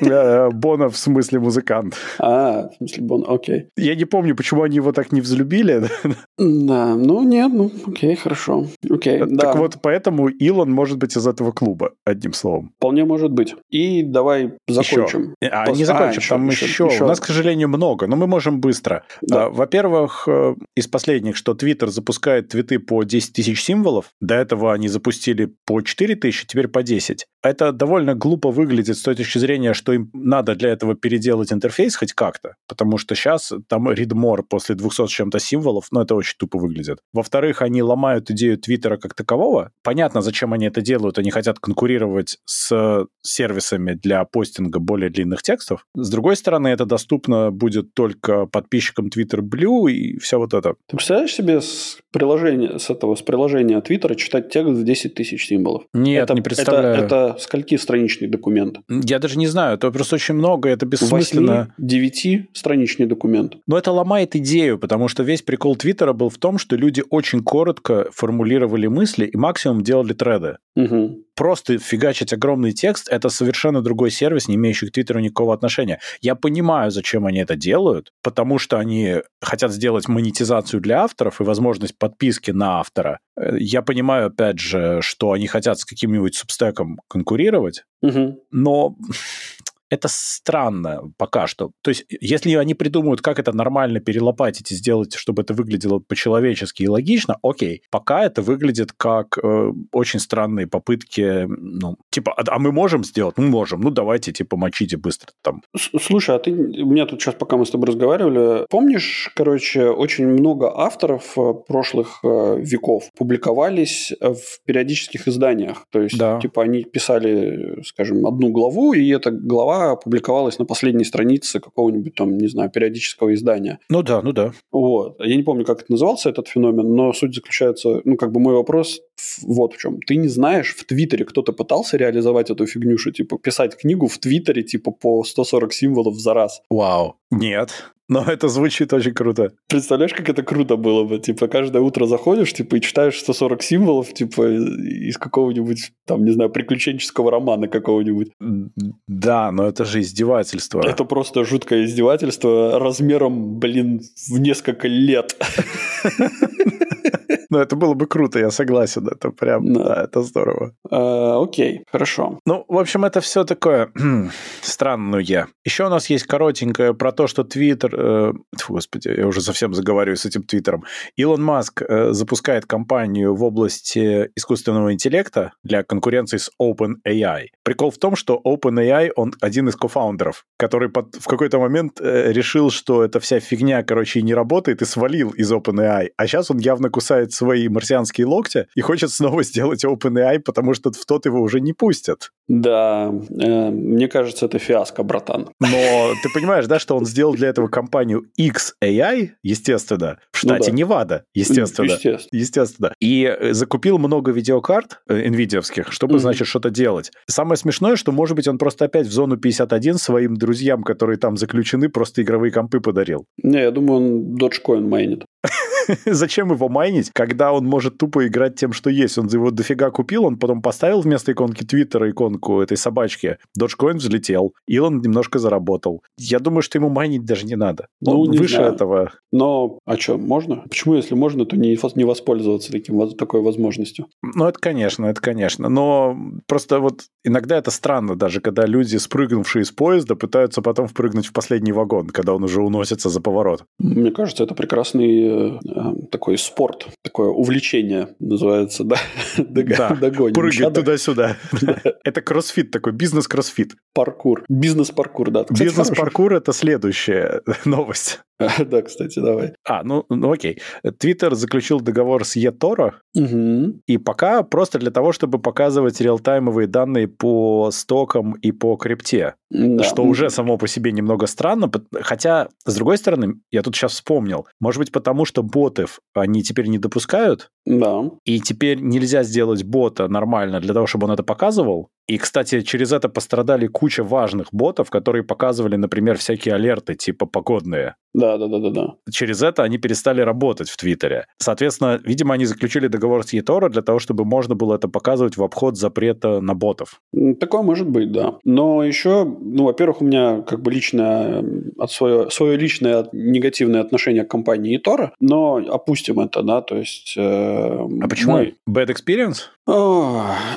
Бона в смысле музыкант. А, в смысле Бона, окей. Я не помню, почему они его так не взлюбили. Да, ну нет, ну окей, хорошо. Окей, Так вот, поэтому Илон может быть из этого клуба, одним словом. Вполне может быть. И давай закончим. А, не закончим, а, там еще. У нас, к сожалению, много, но мы можем быстро. Да. А, во-первых, э, из последних, что Twitter запускает твиты по 10 тысяч символов. До этого они запустили по 4 тысячи, теперь по 10. Это довольно глупо выглядит с той точки зрения, что им надо для этого переделать интерфейс хоть как-то, потому что сейчас там read после 200 с чем-то символов, ну, это очень тупо выглядит. Во-вторых, они ломают идею Твиттера как такового. Понятно, зачем они это делают. Они хотят конкурировать с сервисами для постинга более длинных текстов. С другой стороны, это доступно будет только подписчикам Twitter Blue и все вот это. Ты представляешь себе с приложения, с этого, с приложения Твиттера читать текст в 10 тысяч символов? Нет, это, не представляю. Это, это скольки страничный документ? Я даже не знаю, это просто очень много, это бессмысленно. 9 страничный документ. Но это ломает идею, потому что весь прикол Твиттера был в том, что люди очень коротко формулировали мысли и максимум делали треды. Угу. Просто фигачить огромный текст – это совершенно другой сервис, не имеющий к Твиттеру никакого отношения. Я понимаю, зачем они это делают, потому что они хотят сделать монетизацию для авторов и возможность подписки на автора. Э, я понимаю, опять же, что они хотят с каким-нибудь субстеком конкурировать, угу. но это странно пока что. То есть, если они придумают, как это нормально перелопатить и сделать, чтобы это выглядело по-человечески и логично, окей. Пока это выглядит как э, очень странные попытки, ну, типа, а, а мы можем сделать? Ну, можем. Ну, давайте, типа, мочите быстро там. Слушай, а ты, у меня тут сейчас, пока мы с тобой разговаривали, помнишь, короче, очень много авторов э, прошлых э, веков публиковались в периодических изданиях. То есть, да. типа, они писали, скажем, одну главу, и эта глава опубликовалась на последней странице какого-нибудь там, не знаю, периодического издания. Ну да, ну да. Вот. Я не помню, как это назывался, этот феномен, но суть заключается, ну, как бы мой вопрос вот в чем. Ты не знаешь, в Твиттере кто-то пытался реализовать эту фигнюшу, типа, писать книгу в Твиттере, типа, по 140 символов за раз. Вау. Нет. Но это звучит очень круто. Представляешь, как это круто было бы? Типа, каждое утро заходишь, типа, и читаешь 140 символов, типа, из какого-нибудь, там, не знаю, приключенческого романа какого-нибудь. Да, но это же издевательство. Это просто жуткое издевательство размером, блин, в несколько лет. Ну, это было бы круто, я согласен. Это прям, да, да это здорово. А, окей, хорошо. Ну, в общем, это все такое странное. Еще у нас есть коротенькое про то, что Твиттер... Э, господи, я уже совсем заговариваю с этим Твиттером. Илон Маск э, запускает компанию в области искусственного интеллекта для конкуренции с OpenAI. Прикол в том, что OpenAI, он один из кофаундеров, который под, в какой-то момент э, решил, что эта вся фигня, короче, не работает, и свалил из OpenAI. А сейчас он явно кусает свои марсианские локти и хочет снова сделать OpenAI, потому что в тот его уже не пустят. Да, э, мне кажется, это фиаско, братан. Но ты понимаешь, да, что он сделал для этого компанию XAI, естественно, в ну штате ну, да. Невада, естественно. Естественно. Естественно. И э, закупил много видеокарт э, NVIDIA, чтобы, mm-hmm. значит, что-то делать. Самое смешное, что, может быть, он просто опять в зону 51 своим друзьям, которые там заключены, просто игровые компы подарил. Не, я думаю, он Dogecoin майнит. Зачем его майнить, когда он может тупо играть тем, что есть? Он его дофига купил, он потом поставил вместо иконки Твиттера иконку этой собачки. Dogecoin взлетел, Илон немножко заработал. Я думаю, что ему майнить даже не надо. Ну, он не выше знаю. этого. Но, а что, можно? Почему, если можно, то не, не воспользоваться таким, такой возможностью? Ну, это, конечно, это, конечно. Но просто вот иногда это странно даже, когда люди, спрыгнувшие из поезда, пытаются потом впрыгнуть в последний вагон, когда он уже уносится за поворот. Мне кажется, это прекрасный э, такой спорт, такое увлечение называется, да? Да, Догоним. прыгать туда-сюда. Это кроссфит такой, бизнес-кроссфит. Паркур. Бизнес-паркур, да. Бизнес-паркур – это следующая новость. Да, кстати, давай. А, ну, ну окей. Твиттер заключил договор с eToro, угу. и пока просто для того, чтобы показывать реалтаймовые данные по стокам и по крипте. Да. Что уже само по себе немного странно, хотя, с другой стороны, я тут сейчас вспомнил, может быть, потому что ботов они теперь не допускают, да. И теперь нельзя сделать бота нормально для того, чтобы он это показывал. И, кстати, через это пострадали куча важных ботов, которые показывали, например, всякие алерты типа погодные. Да, да, да, да, да. Через это они перестали работать в Твиттере. Соответственно, видимо, они заключили договор с eToro для того, чтобы можно было это показывать в обход запрета на ботов. Такое может быть, да. Но еще, ну, во-первых, у меня как бы личное, от свое, свое личное негативное отношение к компании eToro, но опустим это, да, то есть э, а почему? Мой... Bad experience?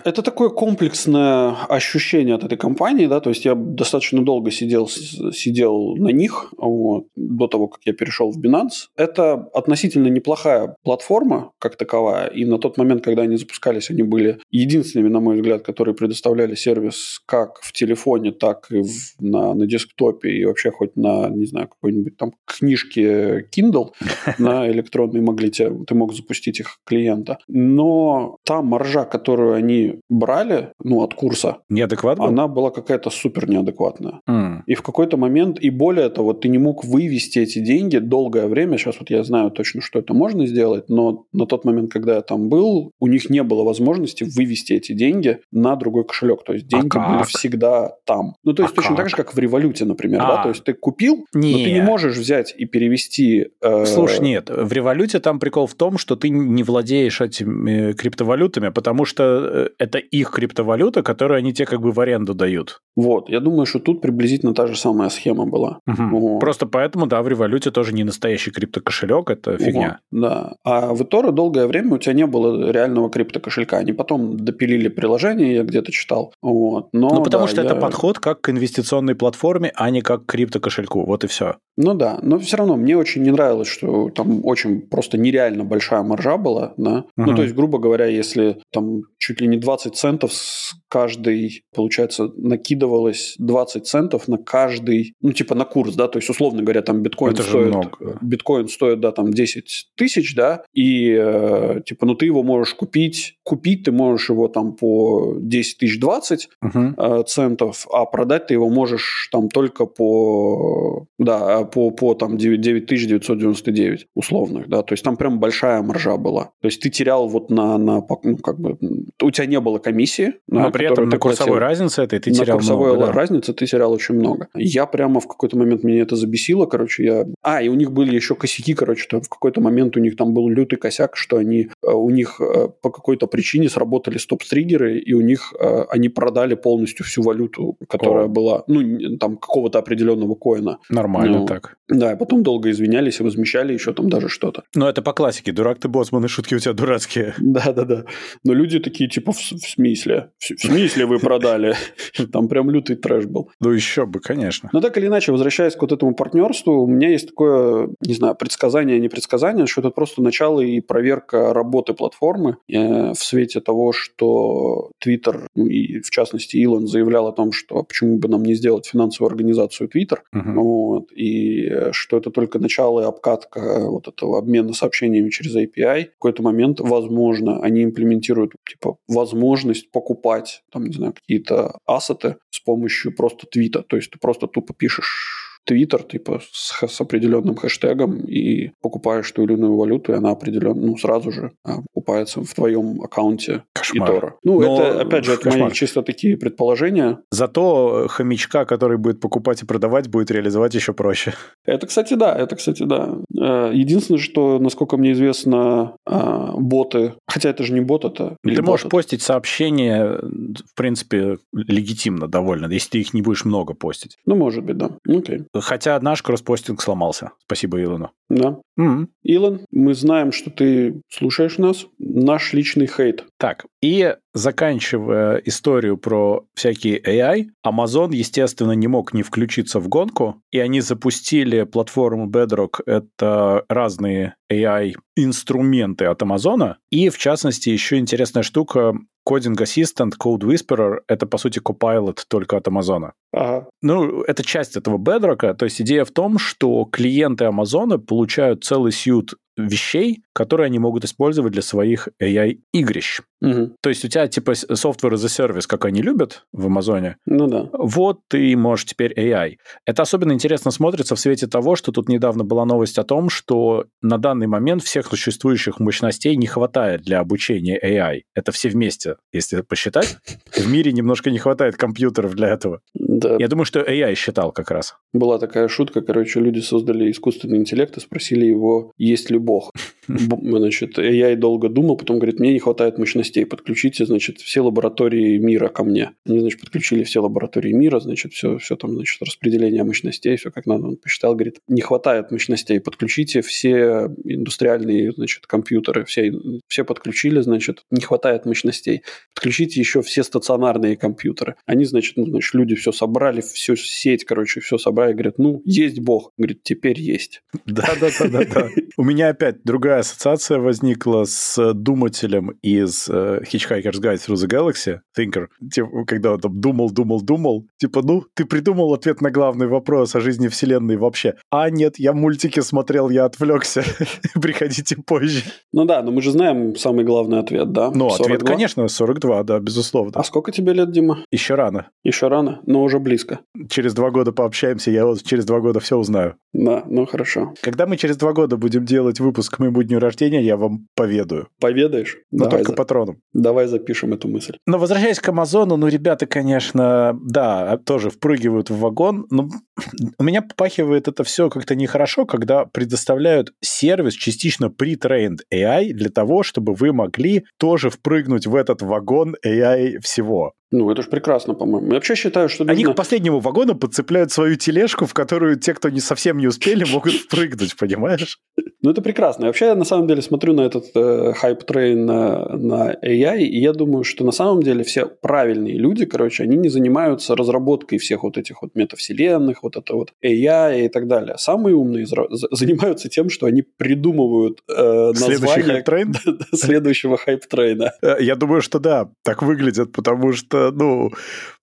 Это такое комплексное ощущение от этой компании, да, то есть я достаточно долго сидел, сидел на них вот, до того, как я перешел в Binance. Это относительно неплохая платформа как таковая, и на тот момент, когда они запускались, они были единственными, на мой взгляд, которые предоставляли сервис как в телефоне, так и в, на, на десктопе, и вообще хоть на, не знаю, какой-нибудь там книжке Kindle на электронной могли ты мог запустить их клиента. Но та маржа, которую они брали, ну, от курса, неадекватная, она была какая-то супер неадекватная. Mm. И в какой-то момент, и более того, ты не мог вывести эти деньги долгое время. Сейчас вот я знаю точно, что это можно сделать, но на тот момент, когда я там был, у них не было возможности вывести эти деньги на другой кошелек. То есть деньги а были всегда там. Ну, то есть а точно как? так же, как в революте, например. А. Да? То есть ты купил, нет. но ты не можешь взять и перевести... Э... Слушай, нет, в революте там прикол в том, что ты не владеешь этими э, криптовалютами, потому что э, это их криптовалюта, которую они тебе как бы в аренду дают. Вот, я думаю, что тут приблизительно та же самая схема была. Угу. Вот. Просто поэтому, да, в революте тоже не настоящий криптокошелек, это фигня. Вот, да. А в Etora долгое время у тебя не было реального криптокошелька. Они потом допилили приложение, я где-то читал. Вот. Но, ну, потому да, что я... это подход как к инвестиционной платформе, а не как к криптокошельку. Вот и все. Ну да, но все равно мне очень не нравилось, что там очень просто нереально большая маржа была, да. Угу. Ну, то есть, грубо говоря, если там чуть ли не 20 центов с каждой, получается, накидывалось 20 центов на каждый, ну, типа на курс, да, то есть, условно говоря, там биткоин Это стоит, много. биткоин стоит, да, там 10 тысяч, да, и, э, типа, ну, ты его можешь купить, купить ты можешь его там по 10 тысяч 20 угу. э, центов, а продать ты его можешь там только по, да, по, по там 9999 условных, да, то есть там прям большая маржа была. То есть ты терял вот на, на ну, как бы у тебя не было комиссии. Но при этом на курсовой разнице этой ты терял На курсовой много, да. разнице ты терял очень много. Я прямо в какой-то момент меня это забесило, короче, я... А, и у них были еще косяки, короче, то в какой-то момент у них там был лютый косяк, что они, э, у них э, по какой-то причине сработали стоп-стриггеры, и у них э, они продали полностью всю валюту, которая О. была, ну, там, какого-то определенного коина. Нормально ну, так. Да, и потом долго извинялись и возмещали еще там даже что-то. Ну, это по классике. Дурак ты, боссман, и шутки у тебя дурацкие. Да-да-да. Но люди такие, типа, в, в смысле? В, в смысле вы продали? Там прям лютый трэш был. Ну, еще бы, конечно. Но так или иначе, возвращаясь к вот этому партнерству, у меня есть такое, не знаю, предсказание, не предсказание, что это просто начало и проверка работы платформы э, в свете того, что Twitter, ну, и в частности Илон заявлял о том, что почему бы нам не сделать финансовую организацию Twitter, uh-huh. вот, и что это только начало и обкатка вот этого обмена сообщениями через API. В какой-то момент, возможно, они имплементируют типа возможность покупать там, не знаю, какие-то ассеты с помощью просто твита. То есть ты просто тупо пишешь Твиттер, типа, с, с определенным хэштегом и покупаешь ту или иную валюту, и она определенно, ну, сразу же а, покупается в твоем аккаунте Кошмар. Итора. Ну, Но... это, опять же, это Кошмар. мои чисто такие предположения. Зато хомячка, который будет покупать и продавать, будет реализовать еще проще. Это, кстати, да, это, кстати, да. Э, единственное, что, насколько мне известно, а, боты, хотя это же не бот, это... Ты можешь это? постить сообщения, в принципе, легитимно довольно, если ты их не будешь много постить. Ну, может быть, да. Окей. Хотя наш кросспостинг сломался. Спасибо Илону. Да. Mm-hmm. Илон, мы знаем, что ты слушаешь нас. Наш личный хейт. Так, и заканчивая историю про всякие AI, Amazon, естественно, не мог не включиться в гонку, и они запустили платформу Bedrock. Это разные AI-инструменты от Amazon. И, в частности, еще интересная штука, Coding Assistant, Code Whisperer — это, по сути, Copilot только от Амазона. Ага. Ну, это часть этого бедрока. То есть идея в том, что клиенты Амазона получают целый сьют вещей, которые они могут использовать для своих AI-игрищ. Угу. То есть у тебя типа software as a service, как они любят в Амазоне. Ну да. Вот ты можешь теперь AI. Это особенно интересно смотрится в свете того, что тут недавно была новость о том, что на данный момент всех существующих мощностей не хватает для обучения AI. Это все вместе, если посчитать. В мире немножко не хватает компьютеров для этого. Да. Я думаю, что AI считал как раз. Была такая шутка, короче, люди создали искусственный интеллект и спросили его, есть ли бог. Значит, я и долго думал, потом говорит, мне не хватает мощностей, подключите, значит, все лаборатории мира ко мне. Они, значит, подключили все лаборатории мира, значит, все, все там, значит, распределение мощностей, все как надо. Он посчитал, говорит, не хватает мощностей, подключите все индустриальные, значит, компьютеры, все, все подключили, значит, не хватает мощностей. Подключите еще все стационарные компьютеры. Они, значит, ну, значит, люди все собрали, всю сеть, короче, все собрали, говорят, ну, есть бог. Говорит, теперь есть. Да-да-да-да. У меня опять другая ассоциация возникла с думателем из uh, Hitchhiker's Guide Through the Galaxy, Thinker, типа, когда он там думал, думал, думал, типа, ну, ты придумал ответ на главный вопрос о жизни Вселенной вообще. А нет, я мультики смотрел, я отвлекся. Приходите позже. Ну да, но мы же знаем самый главный ответ, да? Ну, ответ, конечно, 42, да, безусловно. А сколько тебе лет, Дима? Еще рано. Еще рано, но уже близко. Через два года пообщаемся, я вот через два года все узнаю. Да, ну хорошо. Когда мы через два года будем делать выпуск к моему дню рождения, я вам поведаю. Поведаешь? Но Давай только за... патроном. Давай запишем эту мысль. Но возвращаясь к Амазону, ну, ребята, конечно, да, тоже впрыгивают в вагон, но у меня попахивает это все как-то нехорошо, когда предоставляют сервис частично pre-trained AI для того, чтобы вы могли тоже впрыгнуть в этот вагон AI всего. Ну, это же прекрасно, по-моему. Я вообще считаю, что... Нужно... Они к последнему вагону подцепляют свою тележку, в которую те, кто не совсем не успели, могут впрыгнуть, понимаешь? Ну, это прекрасно. вообще, я на самом деле смотрю на этот э, hype train на, на AI, и я думаю, что на самом деле все правильные люди, короче, они не занимаются разработкой всех вот этих вот метавселенных, вот это вот AI и так далее. Самые умные занимаются тем, что они придумывают э, Следующий hype train? следующего hype train -а. Э, я думаю, что да, так выглядят, потому что ну,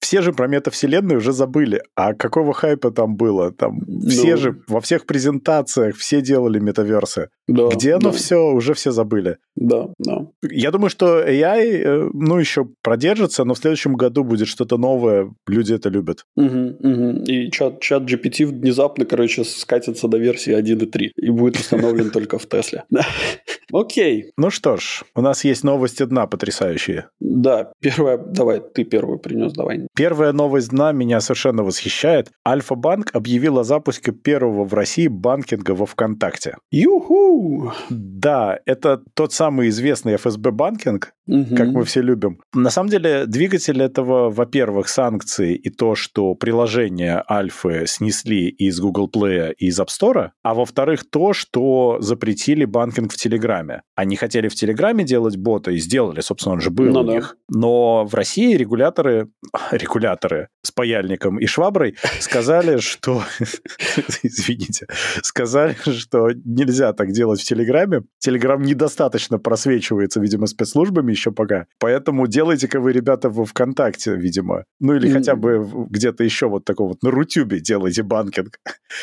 все же про метавселенную уже забыли. А какого хайпа там было? Там ну... все же во всех презентациях все делали метаверсы. Да, Где оно да. все, уже все забыли. Да, да. Я думаю, что AI, э, ну, еще продержится, но в следующем году будет что-то новое. Люди это любят. Угу, угу. И чат, чат GPT внезапно, короче, скатится до версии 1.3 и будет установлен только в Тесле. Окей. Ну что ж, у нас есть новости дна потрясающие. Да, первая, давай, ты первую принес, давай. Первая новость дна меня совершенно восхищает. Альфа-банк объявил о запуске первого в России банкинга во ВКонтакте. Юху! Да, это тот самый известный ФСБ-банкинг, угу. как мы все любим. На самом деле, двигатель этого, во-первых, санкции и то, что приложение Альфы снесли из Google Play и из App Store, а во-вторых, то, что запретили банкинг в Телеграме. Они хотели в Телеграме делать бота и сделали, собственно, он же был ну, у да. них. Но в России регуляторы, регуляторы с паяльником и шваброй сказали, что... Извините. Сказали, что нельзя так делать в Телеграме. Телеграм недостаточно просвечивается, видимо, спецслужбами еще пока. Поэтому делайте-ка вы, ребята, во ВКонтакте, видимо. Ну или хотя бы где-то еще вот такого вот на Рутюбе делайте банкинг.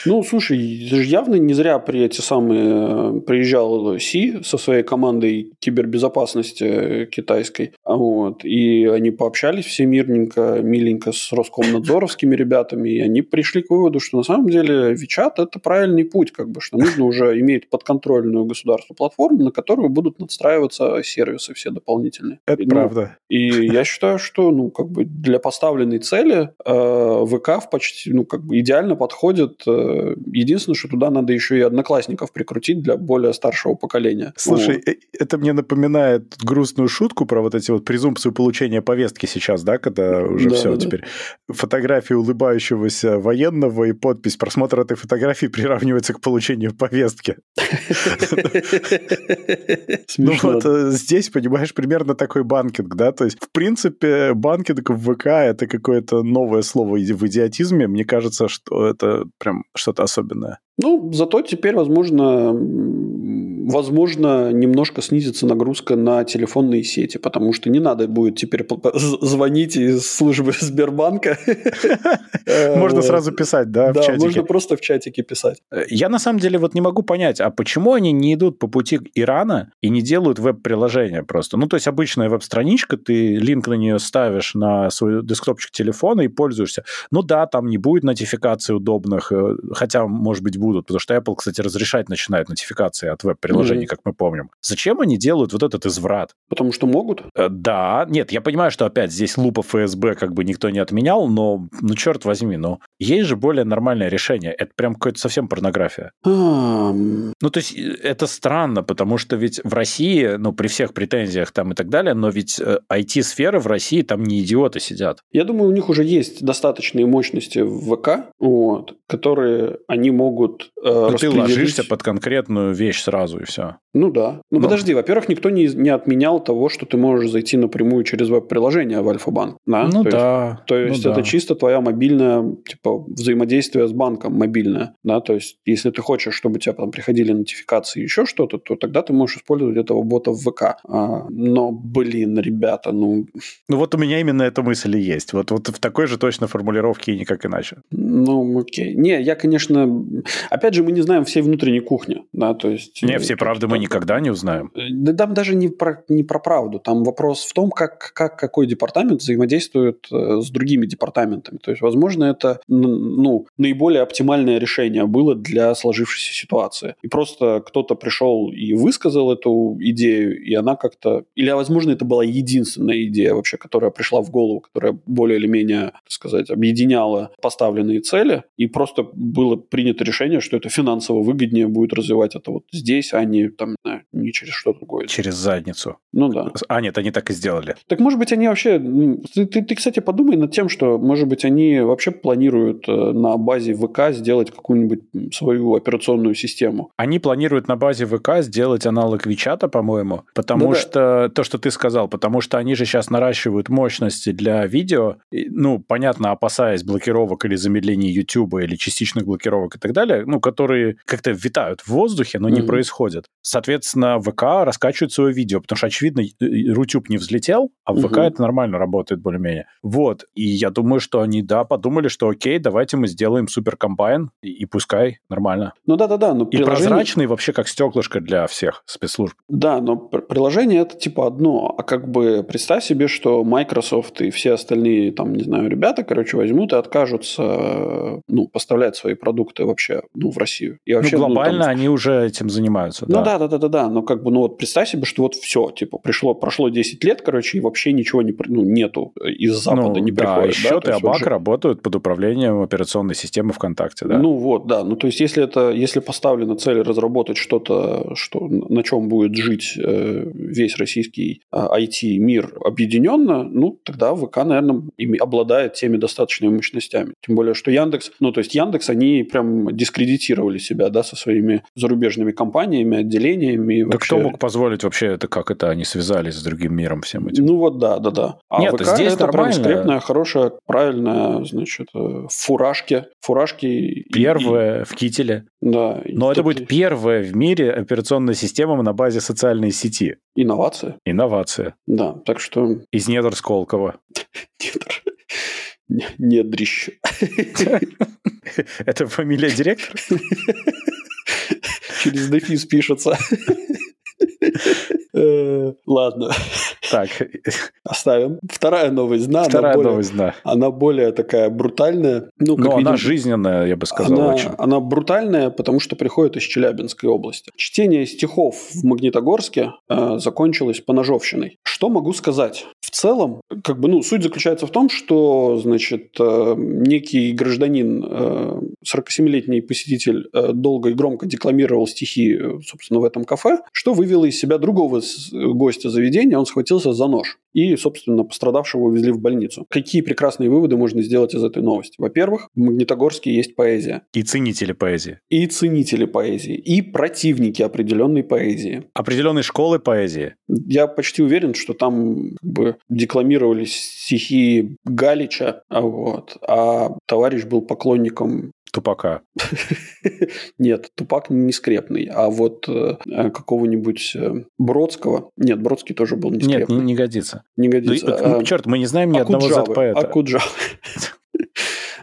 Ну, слушай, явно не зря при эти самые приезжал Си со своей командой кибербезопасности китайской. Вот. И они пообщались все мирненько, миленько с Роскомнадзоровскими ребятами, и они пришли к выводу, что на самом деле WeChat – это правильный путь, как бы, что нужно уже иметь подконтрольную государству платформу, на которую будут надстраиваться сервисы все дополнительные. Это и, правда. И я считаю, что ну, как бы для поставленной цели э, ВК в почти, ну, как бы идеально подходит. Э, единственное, что туда надо еще и одноклассников прикрутить для более старшего поколения. Слушай, вот. Э, это мне напоминает грустную шутку про вот эти вот презумпцию получения повестки сейчас, да, когда уже да, все да, теперь. Да. Фотография улыбающегося военного и подпись «Просмотр этой фотографии приравнивается к получению повестки». Ну вот э, здесь, понимаешь, примерно такой банкинг, да, то есть в принципе банкинг в ВК это какое-то новое слово в идиотизме, мне кажется, что это прям что-то особенное. Ну, зато теперь, возможно, возможно, немножко снизится нагрузка на телефонные сети, потому что не надо будет теперь звонить из службы Сбербанка. Можно сразу писать, да, чатике? можно просто в чатике писать. Э, я на самом деле вот не могу понять, а почему они не идут по пути Ирана и не делают веб-приложение просто? Ну, то есть обычная веб-страничка, ты линк на нее ставишь на свой десктопчик телефона и пользуешься. Ну да, там не будет нотификаций удобных, э, хотя, может быть, будут, потому что Apple, кстати, разрешать начинает нотификации от веб-приложения приложений, mm-hmm. как мы помним. Зачем они делают вот этот изврат? Потому что могут? Э, да. Нет, я понимаю, что опять здесь лупа ФСБ как бы никто не отменял, но, ну, черт возьми, ну, есть же более нормальное решение. Это прям какое-то совсем порнография. Ну, то есть, э, это странно, потому что ведь в России, ну, при всех претензиях там и так далее, но ведь э, IT-сфера в России, там не идиоты сидят. Я думаю, у них уже есть достаточные мощности в ВК, вот, которые они могут э, ну, ты ложишься под конкретную вещь сразу, и все. Ну да. Ну, Но. подожди, во-первых, никто не, не отменял того, что ты можешь зайти напрямую через веб-приложение в Альфа-банк. Да? Ну то да. Есть, то ну есть ну, это да. чисто твоя мобильная, типа, взаимодействие с банком мобильное. Да? То есть если ты хочешь, чтобы тебя там приходили нотификации еще что-то, то тогда ты можешь использовать этого бота в ВК. А, но, блин, ребята, ну... Ну вот у меня именно эта мысль и есть. Вот, вот в такой же точно формулировке и никак иначе. Ну, окей. Не, я, конечно... Опять же, мы не знаем всей внутренней кухни. Да, то есть... Не, все правды мы никогда не узнаем. Э, да там даже не про, не про правду. Там вопрос в том, как, как какой департамент взаимодействует э, с другими департаментами. То есть, возможно, это ну, наиболее оптимальное решение было для сложившейся ситуации. И просто кто-то пришел и высказал эту идею, и она как-то... Или, возможно, это была единственная идея вообще, которая пришла в голову, которая более или менее, так сказать, объединяла поставленные цели, и просто было принято решение, что это финансово выгоднее будет развивать это вот здесь, а не там, не через что другое. Через задницу. Ну да. А, нет, они так и сделали. Так может быть, они вообще... Ты, ты, ты кстати, подумай над тем, что, может быть, они вообще планируют э, на базе ВК сделать какую-нибудь свою операционную систему. Они планируют на базе ВК сделать аналог Вичата, по-моему, потому Да-да. что... То, что ты сказал, потому что они же сейчас наращивают мощности для видео, ну, понятно, опасаясь блокировок или замедлений YouTube или частичных блокировок и так далее, ну, которые как-то витают в воздухе, но mm-hmm. не происходят. Соответственно, ВК раскачивает свое видео, потому что, очевидно, Рутюб не взлетел, а в ВК угу. это нормально работает более-менее. Вот. И я думаю, что они, да, подумали, что окей, окей, давайте мы сделаем суперкомбайн, и, и пускай, нормально. Ну да-да-да. Но и приложение... прозрачный вообще как стеклышко для всех спецслужб. Да, но приложение это типа одно, а как бы представь себе, что Microsoft и все остальные, там, не знаю, ребята, короче, возьмут и откажутся, ну, поставлять свои продукты вообще, ну, в Россию. И вообще, ну, глобально ну, там... они уже этим занимаются, Ну да, да, да, да, да, но как бы, ну вот представь себе, что вот все, типа, пришло, прошло 10 лет, короче, и вообще ничего не, ну, нету из Запада ну, не да, приходит. Да, счеты? Абак же... работают под управлением операционной системы ВКонтакте, да. Ну вот, да, ну то есть если это, если поставлена цель разработать что-то, что, на чем будет жить э, весь российский IT-мир а, объединенно, ну тогда ВК, наверное, ими обладает теми достаточными мощностями. Тем более, что Яндекс, ну то есть Яндекс, они прям дискредитировали себя, да, со своими зарубежными компаниями, отделениями. Да вообще... кто мог позволить вообще это, как это они связались с другим миром всем этим? Ну вот да, да, да. А Нет, ВК здесь это нормально. прям скрепная, хорошая, правильная, значит, э, фуражки. Фуражки. Первая и... в кителе. Да. Но это будет первая в мире операционная система на базе социальной сети. Инновация. Инновация. Да, так что... Из недр Сколково. Недр. Недрищ. Это фамилия директора? Через дефис пишется. Э, ладно. Так. Оставим. Вторая новость, да. Вторая более, новость, да. Она более такая брутальная. Ну, как Но видим, она жизненная, я бы сказал, она, очень. Она брутальная, потому что приходит из Челябинской области. Чтение стихов в Магнитогорске э, закончилось поножовщиной. Что могу сказать? В целом, как бы, ну, суть заключается в том, что, значит, э, некий гражданин, э, 47-летний посетитель, э, долго и громко декламировал стихи, э, собственно, в этом кафе, что вывело из себя другого гостя заведения. Он схватился за нож и, собственно, пострадавшего увезли в больницу. Какие прекрасные выводы можно сделать из этой новости? Во-первых, в Магнитогорске есть поэзия. И ценители поэзии. И ценители поэзии. И противники определенной поэзии. Определенной школы поэзии. Я почти уверен, что там как бы декламировались стихи Галича, вот, а товарищ был поклонником Тупака. Нет, Тупак не скрепный, а вот э, какого-нибудь э, Бродского. Нет, Бродский тоже был не скрепный. Нет, не, не годится. Не годится. Ну, а, черт, мы не знаем ни одного Z-поэта. Акуджава.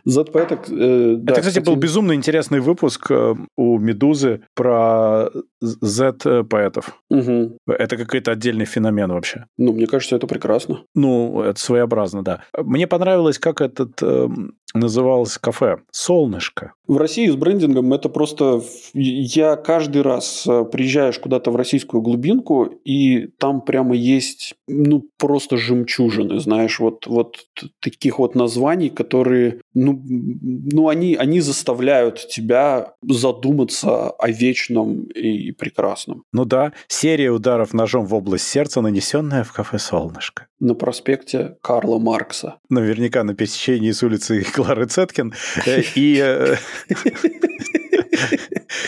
Z-поэток... Э, да, Это, кстати, кстати, был безумно интересный выпуск э, у «Медузы» про Z-поэтов. Угу. Это какой-то отдельный феномен вообще. Ну, мне кажется, это прекрасно. Ну, это своеобразно, да. Мне понравилось, как этот э, называлось кафе. «Солнышко». В России с брендингом это просто... Я каждый раз э, приезжаешь куда-то в российскую глубинку, и там прямо есть, ну, просто жемчужины, знаешь, вот, вот таких вот названий, которые, ну, ну они, они заставляют тебя задуматься о вечном и прекрасном. Ну да, серия ударов ножом в область сердца, нанесенная в кафе «Солнышко». На проспекте Карла Маркса. Наверняка на пересечении с улицы Клары Цеткин. Э,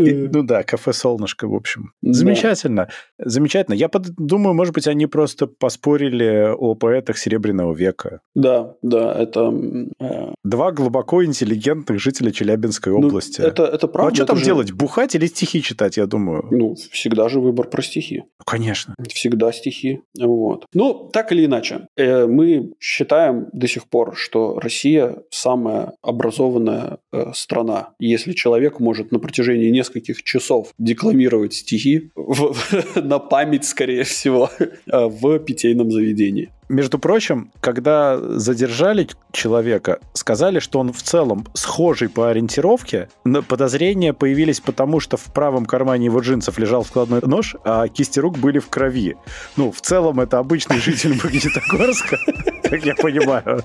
и э, ну да, кафе «Солнышко», в общем. Замечательно. Замечательно. Я думаю, может быть, они просто поспорили о поэтах Серебряного века. Да, да, это... Э, Два глубоко интеллигентных жителя Челябинской ну, области. Это, это правда. Ну, а что там делать? Бухать или стихи читать, я думаю? Ну, всегда же выбор про стихи. Конечно. Всегда стихи. Вот. Ну, так или иначе, э, мы считаем до сих пор, что Россия самая образованная э, страна. Если человек может на протяжении нескольких часов декламировать стихи на память, скорее всего, в питейном заведении. Между прочим, когда задержали человека, сказали, что он в целом схожий по ориентировке. Но подозрения появились потому, что в правом кармане его джинсов лежал складной нож, а кисти рук были в крови. Ну, в целом, это обычный житель Магнитогорска, как я понимаю.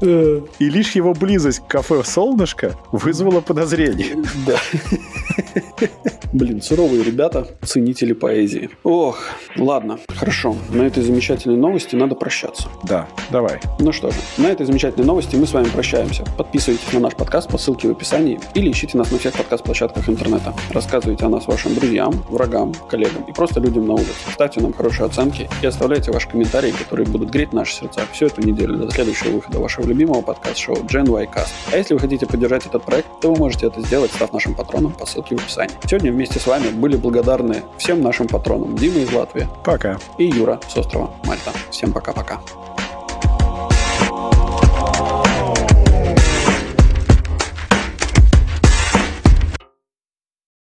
И лишь его близость к кафе «Солнышко» вызвала подозрение. Да. Блин, суровые ребята, ценители поэзии. Ох, ладно, хорошо. На этой замечательной новости надо прощаться. Да, давай. Ну что же, на этой замечательной новости мы с вами прощаемся. Подписывайтесь на наш подкаст по ссылке в описании или ищите нас на всех подкаст-площадках интернета. Рассказывайте о нас вашим друзьям, врагам, коллегам и просто людям на улице. Ставьте нам хорошие оценки и оставляйте ваши комментарии, которые будут греть наши сердца всю эту неделю до следующего выхода вашего любимого подкаст-шоу Gen Y Cast. А если вы хотите поддержать этот проект, то вы можете это сделать, став нашим патроном по ссылке в описании. Сегодня вместе с вами были благодарны всем нашим патронам Диме из Латвии. Пока. И Юра с острова Мальта. Всем пока-пока.